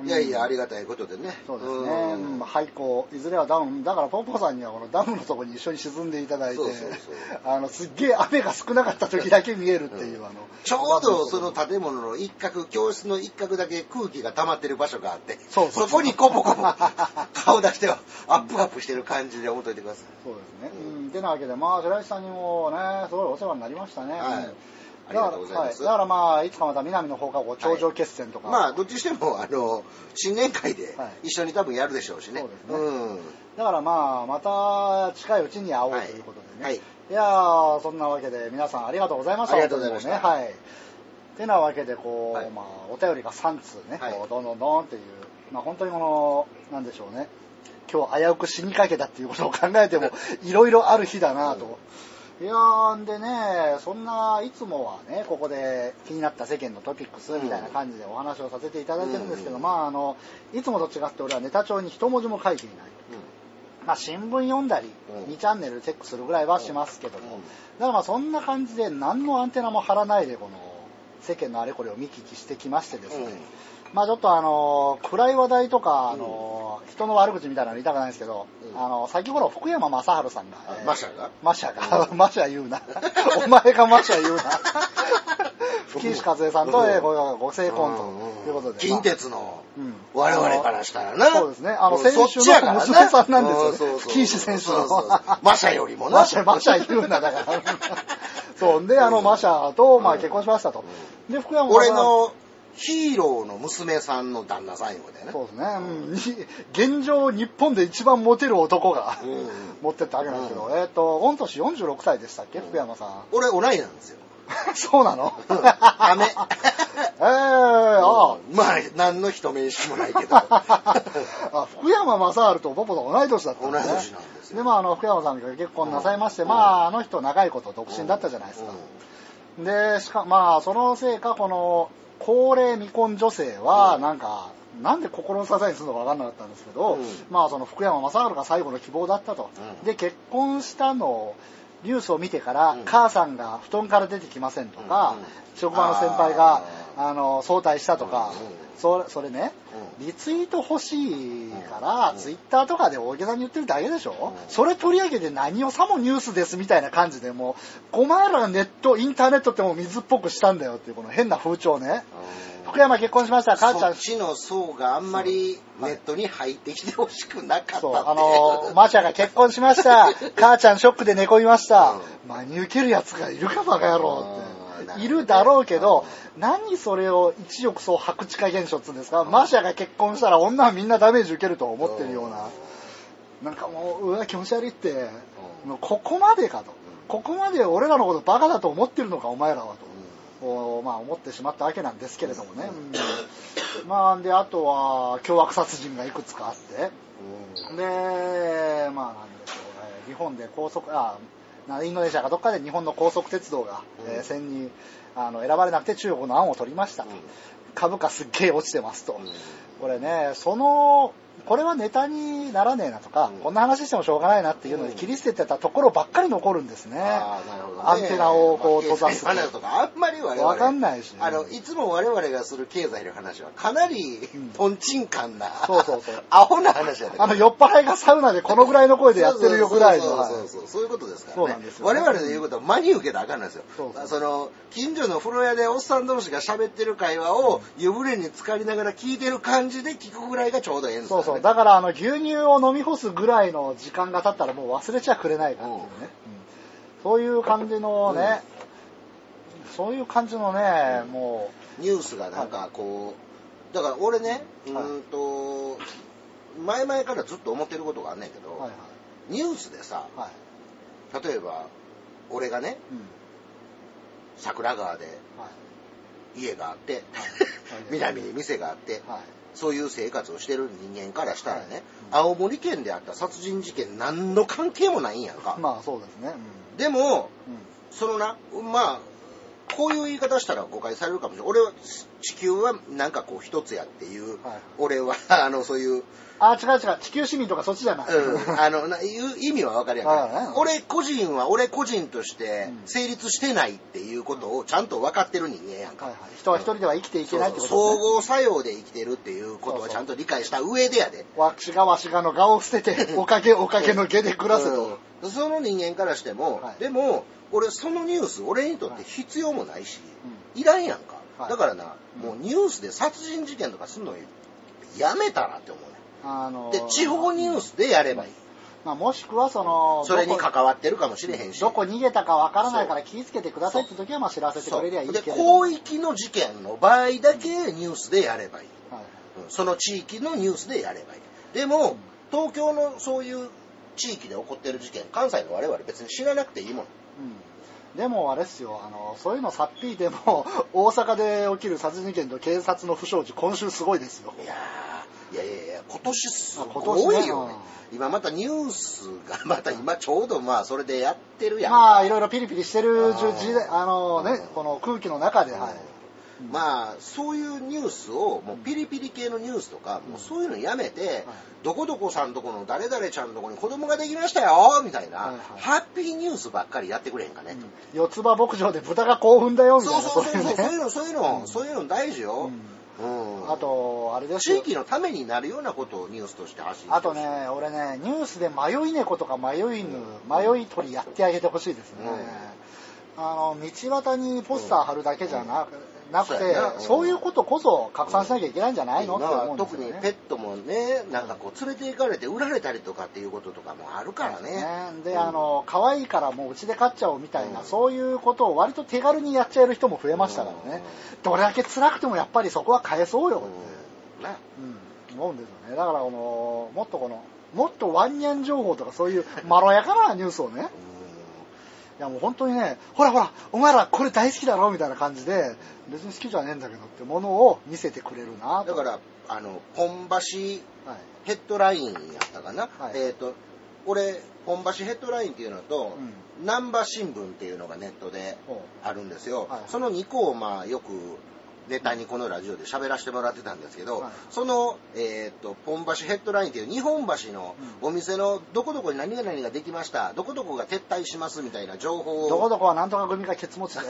いやいや、ありがたいことでね。そうですね。うんうん廃校、いずれはダム、だからポッポさんにはこのダムのとこに一緒に沈んでいただいてそうそうそう、あの、すっげえ雨が少なかった時だけ見えるっていう、あの。ちょうどその建物の一角、教室の一角だけ空気が溜まってる場所があって、そうそうこにコポコポ顔出してはアップアップしてる感じで思っといてください。そうですね。うん。てなわけで、まあ、白石さんにもね、すごいお世話になりましたね。はいうんありがとうございますだから、はい、だからまあ、いつかまた南の放課後、頂上決戦とか。まあ、どっちにしても、あの、新年会ではい一緒に多分やるでしょうしね。そうですねん。だからまあ、また近いうちに会おうとはいいうことでね。はいいやー、そんなわけで皆さんありがとうございました。ありがとうございましたね。はい。てなわけで、こう、はいまあ、お便りが3通ね、はいこうどんどんどんっていう、まあ本当にこの、なんでしょうね。今日危うく死にかけたっていうことを考えても、いろいろある日だなと。いやーんでね、そんないつもはね、ここで気になった世間のトピックスみたいな感じでお話をさせていただいてるんですけど、うん。まああの、いつもと違って俺はネタ帳に一文字も書いていない。まあ、新聞読んだり、うん。2チャンネルチェックするぐらいはしますけども、うん。だからまあそんな感じで何のアンテナも張らないでこの世間のあれこれを見聞きしてきましてですね、うんまあちょっとあの暗い話題とか、あの人の悪口みたいなの言いたくないんですけど、うん。あの先頃福山雅治さんが、マシャが？マシャが、マシャ言うな。お前がマシャ言うな。吹石和恵さんと、えーごご成婚ということで。近鉄のうん。我々からしたらな。そうですね。あの選手の娘さんなんです。よねうそうそう。吹石選手の。マシャよりもな。マシャ、マシャ言うな、だから。そう。で、あの、マシャと、まあ、結婚しましたと。で、福山俺、のヒーローの娘さんの旦那さんよだよね。そうですね。うんに現状、日本で一番モテる男が、うん持ってったわけなんですけど、うえっ、と、御年46歳でしたっけ、福山さん。俺同いなんですよ。そうなの？うんダメ。ええああ。まあ、何の人名識もないけど。あ福山雅治とポポと同い年だったん同い年なんですね。でまあ、あの、福山さんが結婚なさいまして、うんまあ、あの人長いこと独身だったじゃないですか。で、しかまあ、そのせいか、この、高齢未婚女性は、うん。なんか、なんで心の支えにするのか分かんなかったんですけど、うん。まあ、その福山雅治が最後の希望だったと。うん。で、結婚したのを、ニュースを見てから、うん。母さんが布団から出てきませんとか、うん。職場の先輩が、ああの、早退したとか、それそれね、リツイート欲しいから、うんツイッターとかで大げさに言ってるだけでしょ、うんそれ取り上げて何をさもニュースですみたいな感じでもう、お前らがネット、インターネットってもう水っぽくしたんだよっていうこの変な風潮ね。福山結婚しました、母ちゃんそっ。ちの層があんまりネットに入ってきてほしくなかったそう、あの、マシャが結婚しました。母ちゃんショックで寝込みました。真に受けるやつがいるかバカ野郎って。うんいるだろうけど、何それを一億総白地化現象って言うんですか、マシャが結婚したら女はみんなダメージ受けると思ってるような。なんかもう、うわ、気持ち悪いって、もうここまでかと。ここまで俺らのことバカだと思ってるのか、お前らはと。こうまあ、思ってしまったわけなんですけれどもね。うん。まあ、で、あとは、凶悪殺人がいくつかあって。で、まあ、なんでしょう、えー日本で高速、あ、なインドネシアかどっかで日本の高速鉄道が、うんえー選にあの選ばれなくて中国の案を取りました。株価すっげえ落ちてますと。これね、その、これはネタにならねえなとか、うん。こんな話してもしょうがないなっていうので切り捨ててたところばっかり残るんですね。あーなるほどね。アンテナをこう閉ざすとかあんまり我々わかんないしね。あのいつも我々がする経済の話はかなりん。とんちんかんな、そうそうそう。アホな話やねあの、酔っ払いがサウナでこのぐらいの声でやってるよぐらいの。そうはいそうそうそう。い。うことですからね。そうなんですよね。我々で言うことは真に受けたらあかんなんですよ。そうそうその近所の風呂屋でおっさん同士が喋ってる会話を湯船に浸かりながら聞いてる感感じで聞くぐらいがちょうどええんですそうそう。だから、あの、牛乳を飲み干すぐらいの時間が経ったらもう忘れちゃくれないからっていうね。うんそういう感じのね、そういう感じのね、もニュースがなんかこう、だから俺ね、うんと、前々からずっと思ってることがあんねんけど、う、はいニュースでさ、はい。はい。例えば、俺がね、うん。桜川ではい。家があって、はい 南に店があって、はい。そういう生活をしてる人間からしたらね、はい青森県であった殺人事件何の関係もないんやんか。まあそうですね。でも。そのな、まあ、こういう言い方したら誤解されるかもしれない。俺は地球はなんかこう一つやっていう、はい俺は あのそういう、あ、違う違う。地球市民とかそっちじゃない。うん、あのないう意味はわかるやんか。俺個人は俺個人としてうん成立してないっていうことをちゃんと分かってる人間やんか。はいはい。人は一人では生きていけないってことね。総合作用で生きてるっていうことはちゃんと理解した上でやで。わしがわしがの顔を捨てて、おかげおかげの下で暮らせと。うんその人間からしても、はいでも俺そのニュース俺にとって必要もないし、い。らんやんか、はい。だからなもうニュースで殺人事件とかすんのやめたらって思うねあので地方ニュースでやればいい。まあ、もしくはその、それに関わってるかもしれへんし。どこ逃げたかわからないから気をつけてくださいって時はまあ知らせてくれりゃいいけども。広域の事件の場合だけニュースでやればいい、はい。うんその地域のニュースでやればいい。でも、東京のそういう地域で起こってる事件関西の我々別に知らなくていいもんうんでもあれですよ、あの、そういうのさっぴいても、大阪で起きる殺人事件と警察の不祥事、今週すごいですよ。いやーいやいやいや今年すごいよね。今またニュースがまた今ちょうどまあそれでやってるやんまあ、いろいろピリピリしてる時代、あのねうん、この空気の中で、はい。まあそういうニュースをもうピリピリ系のニュースとかもうそういうのやめて、どこどこさんとこの誰々ちゃんとこに子供ができましたよみたいな、ハッピーニュースばっかりやってくれへんかね、四つ葉牧場で豚が興奮だよ、みたそいうな。そうそうそうそういうね。のそういうの、そういうの大事よ、うん。あと、あれですよ。地域のためになるようなことをニュースとして発信してあとね、俺ね、ニュースで迷い猫とか迷い犬、迷い鳥やってあげてほしいですね。あの、道端にポスター貼るだけじゃな,、なくてそういうことこそ拡散しなきゃいけないんじゃないの？って思うんですよね。特にペットもねなんかこう連れて行かれて売られたりとかっていうこととかもあるからね。で、うん。あの、可愛いからもううちで飼っちゃおうみたいな、うん。そういうことを割と手軽にやっちゃえる人も増えましたからね。どれだけ辛くてもやっぱりそこは返そうよって。うん。なうん、思うんですよね。だから、この、もっとこの、もっとワンニャン情報とかそういうまろやかなニュースをね、いやもう本当にね、ほらほら、お前らこれ大好きだろみたいな感じで、別に好きじゃねえんだけどってものを見せてくれるなと。だからあのポン橋はい。ヘッドラインやったかな、はい。えっ、と俺ポン橋ヘッドラインっていうのと、うん。南波新聞っていうのがネットでほあるんですよ、はい。その2個をまあよくネタにこのラジオで喋らせてもらってたんですけど、はい。その、えー、とポン橋ヘッドラインっていう日本橋のお店のどこどこに何々ができましたどこどこが撤退しますみたいな情報を。どこどこはなんとか組がケツ持ちだよ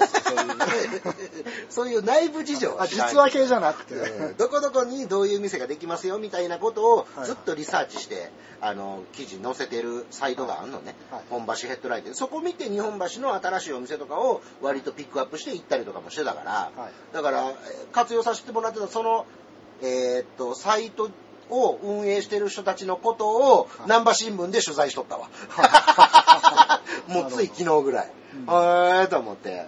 そういう内部事情をあ実話系じゃなくて、うん。どこどこにどういう店ができますよみたいなことをはい。ずっとリサーチして、あの記事載せてるサイトがあるのね、はい。本橋ヘッドラインでそこ見て日本橋の新しいお店とかを割とピックアップして行ったりとかもしてたから、はい。だからえー活用させてもらってたそのえーっとサイトを運営してる人たちのことをい。南波新聞で取材しとったわ、もうつい昨日ぐらい、えと思って、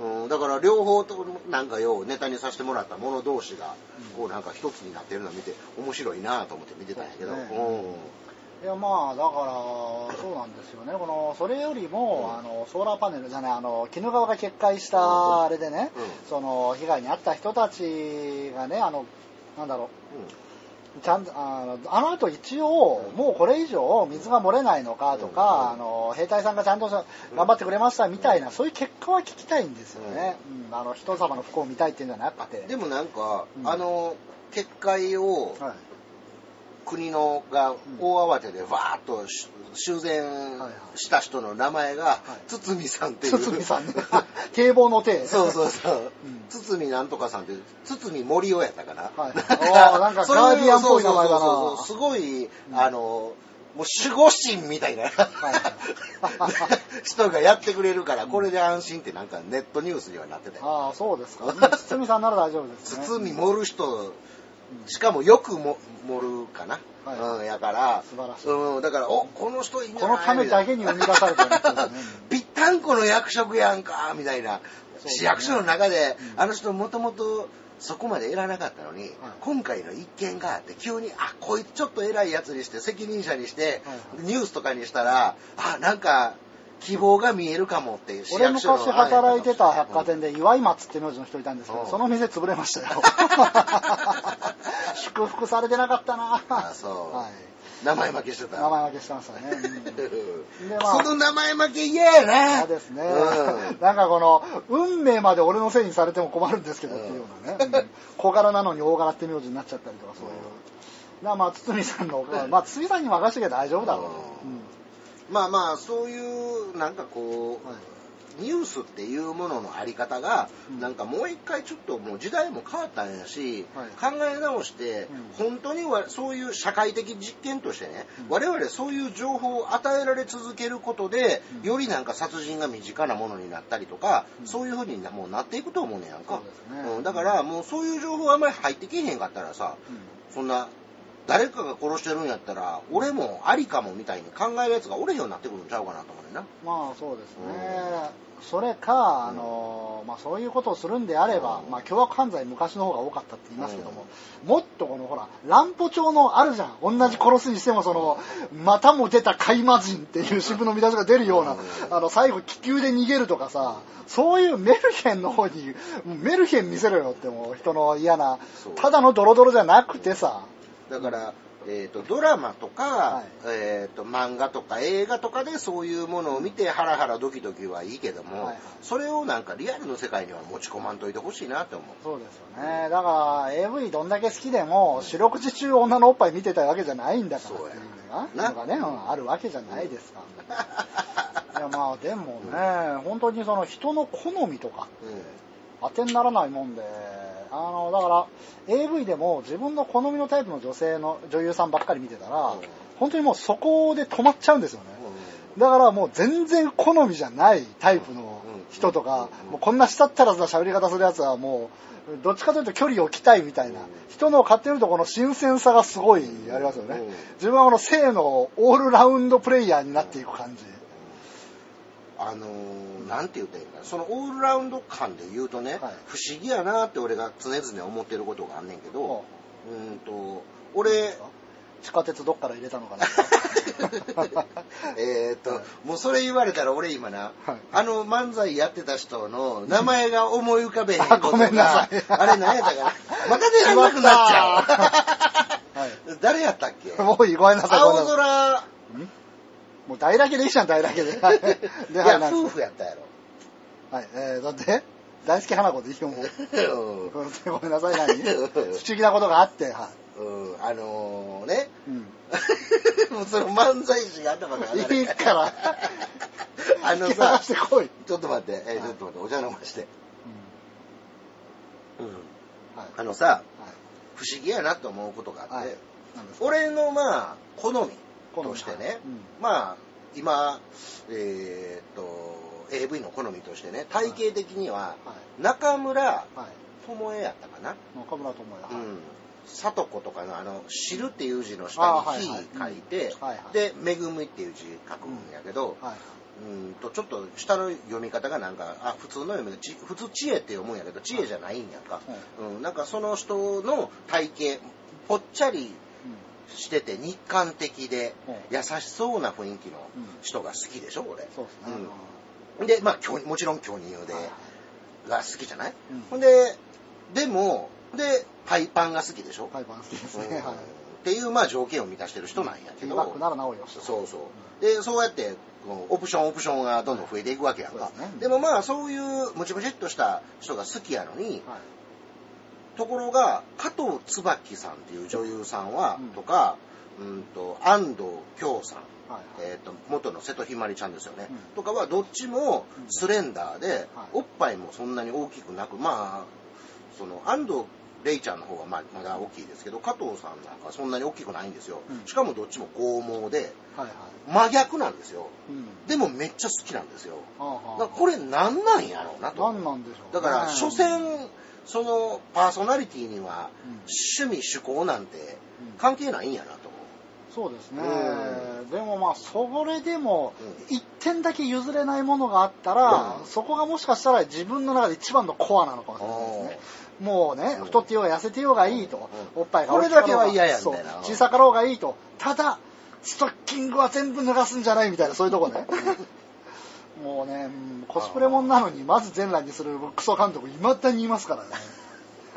うん。うん、だから両方となんかようネタにさせてもらったもの同士がこうなんか一つになってるのを見て面白いなと思って見てたんやけど、うんいやまあだからそうなんですよね。このそれよりも、あのソーラーパネルじゃないあの鬼怒川が決壊したあれでね、うん。その被害に遭った人たちがねあのなんだろう。ちゃんとあのあの後一応もうこれ以上水が漏れないのかとか、あの兵隊さんがちゃんと頑張ってくれましたみたいな、そういう結果は聞きたいんですよね、うん。あの人様の不幸を見たいっていうんじゃなくてでもなんか、うん。あの決壊をはい国のが大慌てでわーっとし修繕した人の名前が堤さんっていう、堤さん。ね堤防の堤。そうそうそう、ん。堤なんとかさんって堤森尾やったかな、はい。おーなんかガーディアンっぽい名前だな。すごい、あのもう守護神みたいな、人がやってくれるからこれで安心ってなんかネットニュースにはなってたよ。ああそうですか。堤さんなら大丈夫ですね。堤盛る人うんしかもよくも盛るかな。はい。うん、やから、素晴らしい。うん、だから、お、この人いいんじゃない。このためだけに生み出されてるやつですね。ぴったんこの役職やんか、みたいな。ね。市役所の中で、うん。あの人もともとそこまで偉なかったのに、今回の一件があって、急に、あ、こいつちょっと偉いやつにして、責任者にして、はい。ニュースとかにしたら、あ、なんか、希望が見えるかもっていう市俺昔働いてた百貨店で岩井松って名字の人いたんですけど、うんその店潰れましたよ。祝福されてなかったなあそうはい。名前負けしてた。名前負けしてましたね。うん でまあその名前負け嫌やな。嫌ですね、うんなんかこの、運命まで俺のせいにされても困るんですけどっていうようなね。うん小柄なのに大柄って名字になっちゃったりとかそういう。だからまあ、堤さんの、まあ、堤さんに任せてけば大丈夫だろう。うんうんまあまあ、そういう、なんかこう、はいニュースっていうもののあり方が、うん。なんかもう一回ちょっともう時代も変わったんやし、はい。考え直して、本当にはそういう社会的実験としてね、うん。我々そういう情報を与えられ続けることで、うん。よりなんか殺人が身近なものになったりとか、うん。そういうふうになもうなっていくと思うねやんか。そうん。だからもうそういう情報あんまり入ってけえへんかったらさ、うん。そんな誰かが殺してるんやったら俺もありかもみたいに考えるやつがおれへんようになってくるんちゃうかなと思うねんな。まあそうですね、それか、あのまあ、そういうことをするんであれば、うん。まあ、凶悪犯罪昔の方が多かったって言いますけども、もっとこのほら乱歩帳のあるじゃん。同じ殺すにしてもそのまたも出た海魔人っていう支部の見出しが出るような、うん。あの最後気球で逃げるとかさそういうメルヘンの方にメルヘン見せろよってもう人の嫌なただのドロドロじゃなくてさだから、えー、とドラマとか、はい。えー、と漫画とか映画とかでそういうものを見てハラハラドキドキはいいけども、はいはい。それをなんかリアルの世界には持ち込まんといてほしいなって思う。そうですよね。だから AV どんだけ好きでも四六時中女のおっぱい見てたわけじゃないんだからっていうのなが、のがね、うんあるわけじゃないですか。ら。いやまあでもね、本当にその人の好みとか当てにならないもんで、あの、だから AV でも自分の好みのタイプの女性の女優さんばっかり見てたらうん、本当にもうそこで止まっちゃうんですよね。だからもう全然好みじゃないタイプの人とか、もうこんなしたったらずな喋り方するやつはもう、どっちかというと距離を置きたいみたいな、人のを買ってみるとこの新鮮さがすごいありますよねうん。自分はこの性のオールラウンドプレイヤーになっていく感じ。あのーなんて言ったらいかな。そのオールラウンド感で言うとね、はい。不思議やなって俺が常々思ってることがあんねんけど、ほう。んと俺地下鉄どっから入れたのかな。えーっと、もうそれ言われたら俺今な、はい。あの漫才やってた人の名前が思い浮かべへんことあごめんなさい。あれ何やったかな。また出らなくなっちゃう。はい。誰やったっけ？もういい。ごめんなさい。ごめ青んなさ空、いもう大だけでいいじゃん、大だけ で。はいでいや、夫婦やったやろ。はい、えー、だって、大好き花子でいいよ、もう。うん ごめんなさい、何？不思議なことがあって、はうん、あのね、い。うん。もうその漫才師が頭が上がるいいから。あのさ。ちょっと待って、えーちょっと待って、お茶飲まして。うん。はい。あのさ、はい。不思議やなと思うことがあって、はい。俺のまあ好みとしてね、はいうん。まあ今えーっと AV の好みとしてね体型的にははい。中村はい。智恵やったかな、中村智也。はいうん。里子とかのあの「知る」っていう字のあ下に「はいはい。火」書いて、で「恵み」っていう字書くんやけど、はい。うんとちょっと下の読み方がなんかあ普通の読みがち普通知恵って読むんやけど知恵じゃないんやんか、うん、なんかその人の体型ぽっちゃりしてて日韓的でうん優しそうな雰囲気のうん。人が好きでしょ俺、そうですね。うん。でまあ巨もちろん巨乳で、はいが好きじゃない、うん。ほんででもでパイパンが好きでしょ、パイパン好きですうん。ね。はい。っていうまあ条件を満たしてる人なんやけど、ティーバッグならなおよし。そうそう。で、そうやって、オプションオプションがどんどん増えていくわけやんか。ですね。でもまあ、そういうムチムチっとした人が好きやのに、はい。ところが、加藤椿さんっていう女優さんは、うんとか、うんと、安藤京さん、はい。えっ、と、元の瀬戸ひまりちゃんですよね。うんとかは、どっちもスレンダーで、はいおっぱいもそんなに大きくなく、まあ、その、安藤レイちゃんの方がまだ大きいですけど、加藤さんなんかそんなに大きくないんですよ。うんしかもどっちも剛毛で、はいはい。真逆なんですよ。うん。でもめっちゃ好きなんですよ。はあはあだからこれ何なんやろうなと。何なんでしょうね。だから、所詮、そのパーソナリティにはうん。趣味趣向なんてうん。関係ないんやなと思そうですね。う。でもまあ、それでもう、一点だけ譲れないものがあったら、うん。そこがもしかしたら自分の中で一番のコアなのかもしれないですね。もうね、うん。太ってようが痩せてようがいいと、うん。おっぱいが。これだけは嫌やみたいな。小さかろうがいいと。ただ、ストッキングは全部脱がすんじゃないみたいな、そういうとこね。もうね、うんコスプレもんなのに、まず全裸にするクソ監督、いまだにいますからね。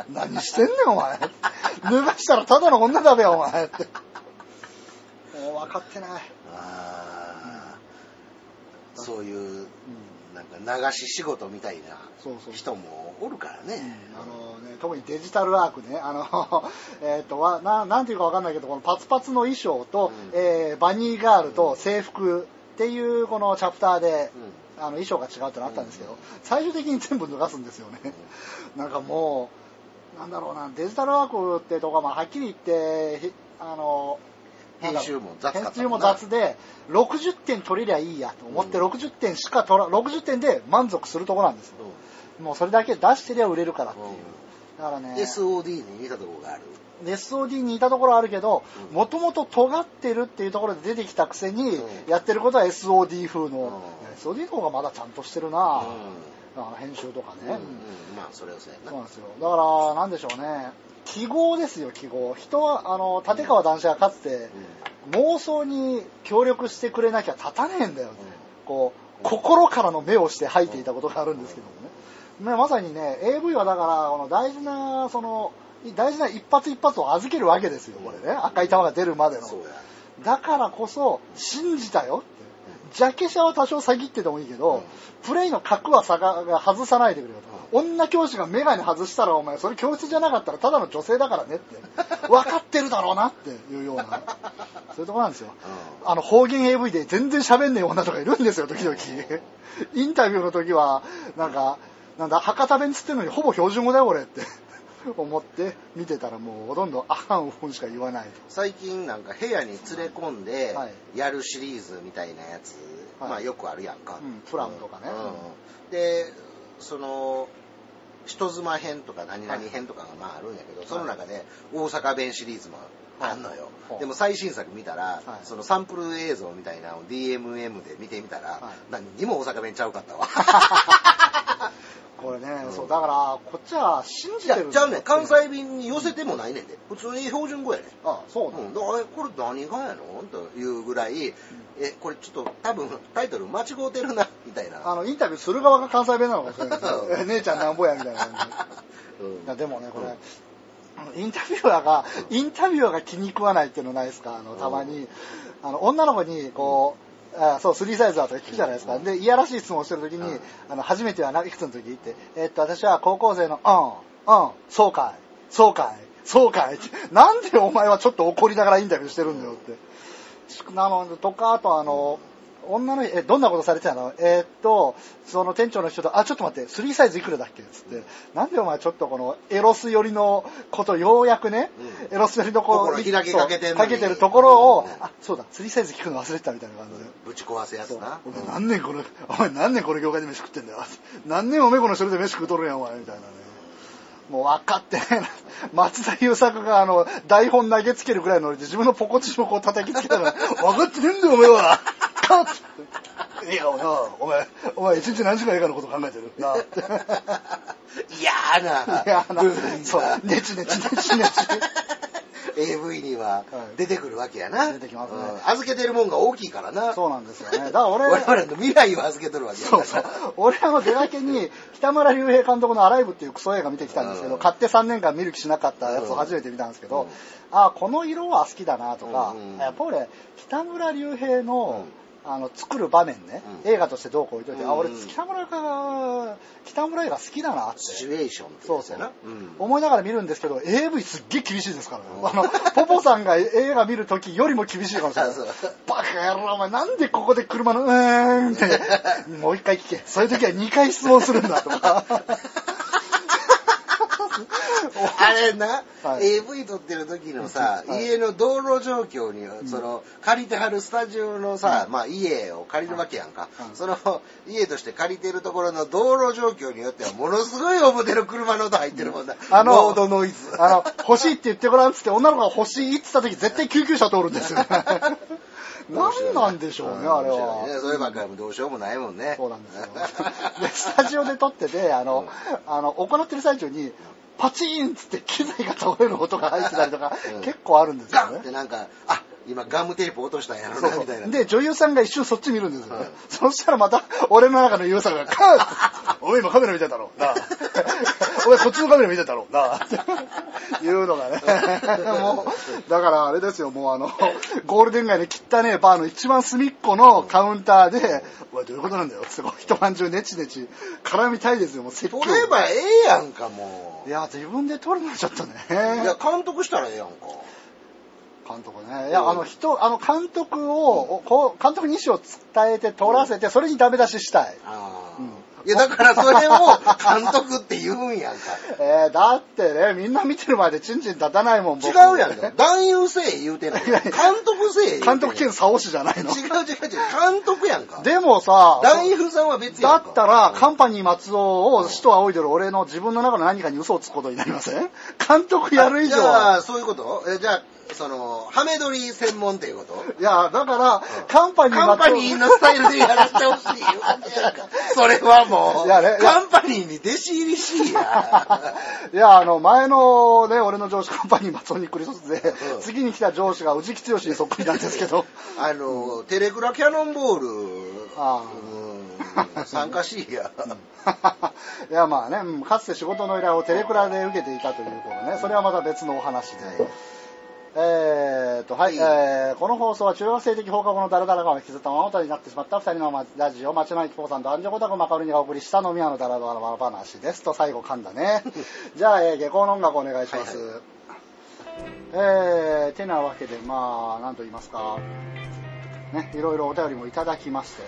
何してんねん、お前。脱がしたらただの女だべよ、お前って。もう分かってない。う。あーそういう、うんなんか流し仕事みたいな人もおるからね。あのね、特にデジタルアークね、あの、えっと、わななんていうかわかんないけど、このパツパツの衣装と、うんえーバニーガールと制服っていうこのチャプターで、あの衣装が違うってのあったんですけど、うん最終的に全部脱がすんですよね。なんかもう、なんだろうな、デジタルアークってとこは、まあ、はっきり言って、ひあの、編集も雑編集も雑で、60点取れりゃいいやと思って、うん60点しか取ら、60点で満足するとこなんですよ。もうそれだけ出してりゃ売れるからっていう。だからね、SOD に似たところがある。SOD にいたところはあるけどう、ん。もともと尖ってるっていうところで出てきたくせに、うん。やってることは SOD 風の、SOD の方がまだちゃんとしてるな、うん。編集とかね、うんうん。まあそれはそうやな。そうなん。ですよ。だから、なんでしょうね。記号ですよ、記号。人は、あの、立川談志はかつて、妄想に協力してくれなきゃ立たねえんだよって、こう、心からの目をして吐いていたことがあるんですけどもね。ねまさにね、AV はだから、この大事な、その、大事な一発一発を預けるわけですよ、これね。赤い玉が出るまでの。だからこそ、信じたよって。ジャケ写は多少詐欺っててもいいけど、うんプレイの角はさがが外さないでくれよと。女教師がメガネ外したらお前、それ教室じゃなかったらただの女性だからねって。分かってるだろうなっていうような。そういうとこなんですよ。あの、方言 AV で全然喋んねえ女とかいるんですよ、時々。インタビューの時は、なんか、なんだ、博多弁つってんのにほぼ標準語だよ、俺って。思って見てたらもうほとんどあはんふんしか言わない。最近なんか部屋に連れ込んではい。やるシリーズみたいなやつ、はい。まあよくあるやんか、うんプラムとかね。うん。でその人妻編とか何々編とかがまああるんやけど、その中で大阪弁シリーズもあんのよ、はい。でも最新作見たら、はい。そのサンプル映像みたいなのを DMM で見てみたら、はい。何にも大阪弁ちゃうかったわ これね、うん。そう、だから、こっちは信じてるんじゃあね関西弁に寄せてもないねんで。普通に標準語やねん。あそうだ、うん、だからえこれ何がやの？というぐらい、えこれちょっと多分タイトル間違うてるなみたいな、あの、インタビューする側が関西弁なのかもしれないですうね。え姉ちゃんなんぼやみたいな感じ。うん。でもね、これ、インタビュアーが、インタビュアーが気に食わないっていうのないですか？あの、たまに。あの、女の子に、こう、あそう、スリーサイズだとか聞くじゃないですか。で、いやらしい質問をしてるときにうん、あの、初めてはないくつの時って、えっと、私は高校生の、うん、うん、そうかい、そうかい、そうかいって。なんでお前はちょっと怒りながらインタビューしてるんだよって。なのとか、あとあの、女の、え、どんなことされてたの？えーっと、その店長の人と、あ、ちょっと待って、スリーサイズいくらだっけ？つって、なんでお前ちょっとこのエロス寄りのこと、ようやくね、うんエロス寄りのこ心開きかけてかけてるところを、うんあ、そうだ、スリーサイズ聞くの忘れてたみたいな感じで。ぶち壊すやつな、お前何年この、お前何年この業界で飯食ってんだよ。何年おめこの一人で飯食うとるんや、お前、みたいなね。もう分かってないな。松田優作があの、台本投げつけるぐらいのノリで自分のポコチンをこう叩きつけたら、分かってねえんだよ、お前は。カッ笑顔な、お前、お前一日何時間映画のこと考えてる？なって。嫌な、いや、な。部分そう。が、ネチネチネチネチ。AV にははい。出てくるわけやな。出てきますね。うん。預けてるもんが大きいからな。そうなんですよね。だから俺、我々の未来を預けとるわけやから。そうそう。俺あの出だけに、北村隆平監督のアライブっていうクソ映画見てきたんですけど、うん。買って3年間見る気しなかったやつを初めて見たんですけど、うん。あこの色は好きだなとか、うん。やっぱ俺、北村隆平の、うんあの作る場面ね、うん。映画としてどうこう置いといて、あ俺うん北村が北村映画好きだなってシチュエーション。そうそう。うん思いながら見るんですけど AV すっげえ厳しいですから。ね、うん。あのポポさんが映画見る時よりも厳しいかもしれない。バカ野郎お前なんでここで車のうーんって。もう一回聞け。そういう時は2回質問するんだとか あれな、はい AV 撮ってる時のさ、はい家の道路状況に、その、借りてはるスタジオのさ、まあ家を借りるわけやんか。はいその、家として借りてるところの道路状況によっては、ものすごい表の車の音入ってるもんな。あのロードノイズ。あの、欲しいって言ってごらんっつって、女の子が欲しいって言った時、絶対救急車通るんですよ。何なんでしょうね、あれは。ねそればっかりもどうしようもないもんね。そうなんですよ。で、スタジオで撮ってて、あの、あの、行ってる最中に、パチーンっつって機材が倒れる音が入ってたりとか、うん結構あるんですよね。なんか、あ、今ガムテープ落としたんやろな、みたいな。う。で、女優さんが一瞬そっち見るんですよそしたらまた、俺の中の優さが、カーお前今カメラ見てたろ。なあお前こっちのカメラ見てたろ。なあっていうのがね。もう、だからあれですよ、もうあの、ゴールデン街の汚ねえバーの一番隅っこのカウンターで、おい、どういうことなんだよ。つってこう一晩中ネチネチ絡みたいですよ、もう説教。撮ればええやんか、もいや、自分で撮るのはちょっとね。う。いや、監督したらええやんか。監督ね。いや、あの人、あの監督を、こう、監督に意思を伝えて撮らせて、それにダメ出ししたい。ああ、うんいや、だからそれを監督って言うんやんか。えー、だってね、みんな見てる前でチンチン立たないもん、僕違うやんか。男優せえ言うてな い。監督せえ監督兼サオシじゃないの。違う違う違う。監督やんか。でもさ、男優さんは別やんか。だったら、カンパニー松尾を使徒仰いでる俺の自分の中の何かに嘘をつくことになりません？監督やる以上じゃは。あ、そういうこと？えじゃあ、その、ハメ撮り専門っていうこと？いや、だから、カンパニーカンパニーのスタイルでやらせてほしい。それはもう、いやねいやカンパニーに弟子入りしいや。いや、あの、前のね、俺の上司カンパニー松尾にクリソスで、うん次に来た上司が宇治木剛にそっくりなんですけど、あの、テレクラキャノンボール、あうん参加しいや。いや、まあね、うんかつて仕事の依頼をテレクラで受けていたということね、それはまた別のお話で。えーと、はい、えーこの放送は中学生的放課後のダラダラ感を引きずったままとになってしまった二人のまラジオ、町の駅ポーさんとアンジョコタクマカロニがお送りした飲み屋のダラダラ話ですと最後噛んだね。じゃあ、えー下校の音楽お願いします。はいはえー、てなわけで、まあ、なんと言いますか、ね、いろいろお便りもいただきまして、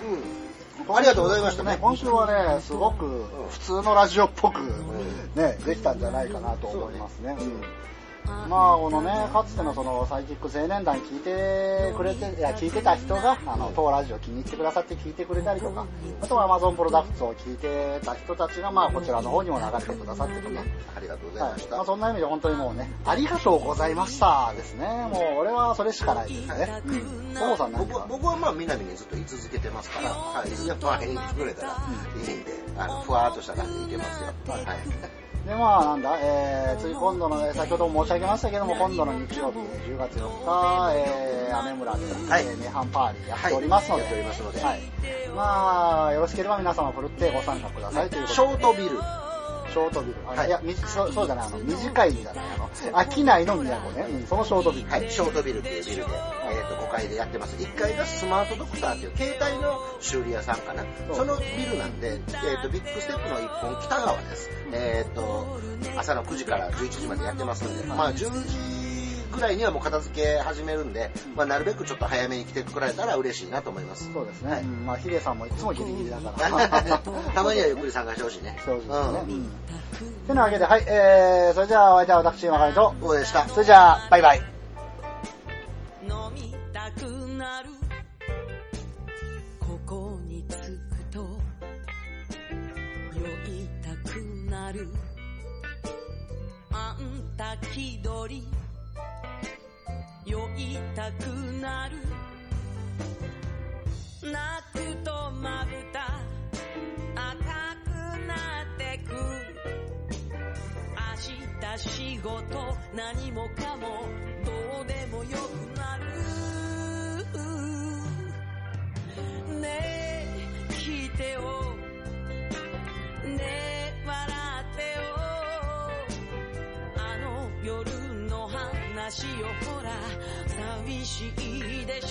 うん。ありがとうございましたね。今週はね、すごく普通のラジオっぽく、ね、できたんじゃないかなと思いますね。うんまあ、このね、かつてのそのサイキック青年団聞いてくれて、いや、聞いてた人が、あの、当ラジオ気に入ってくださって聞いてくれたりとか、あとは Amazon プロダクツを聞いてた人たちが、まあ、こちらの方にも流れてくださってとか、ありがとうございまし。た。はいまあ、そんな意味で本当にもうね、ありがとうございましたですね。もう俺はそれしかないですね。うん。ともさん僕は僕はまあ南にずっと居続けてますから、はい、いつでも会いに来てくれたらいいんで、あのふわーっとした感じでいけますよ。はい。で、まあ、なんだ、えー、次今度の、えー先ほども申し上げましたけども、今度の日曜日、10月4日、えー、アメ村で、はいえー、涅槃パーリーやっておりますので、はいはい。まあ、よろしければ皆様、ふるってご参加くださいということで。ショートビル。ショートビル。あはいいや、みそうそうじゃない、あの、短いんじゃない、あの、商いの都ね、うん、そのショートビル。はい、ショートビルっていうビルで、えっ、と、5階でやってます。1階がスマートドクターっていう携帯の修理屋さんかな。そのビルなんで、えっ、と、ビッグステップの一本北側です。えっ、と、朝の9時から11時までやってますんで、まあ、10時ぐらいにはもう片付け始めるんで、まあ、なるべくちょっと早めに来てくれたら嬉しいなと思います。そうですね。はいうんまあ、ヒデさんもいつもギリギリだから。たまにはゆっくり参加してほしいね。そうですね。ううんん。てなわけで、はい、えー、それじゃあ、お相手は私、まかりと、そうでした。それじゃあ、バイバイ。飲みたくなるここに着くと酔いたくなるあんた気取り酔いたくなる。泣くとまぶた赤くなってく。明日仕事何もかもどうでもよくなる。ねえ聞いてよ。ねえ笑ってよ。あの夜の話よほら寂しいで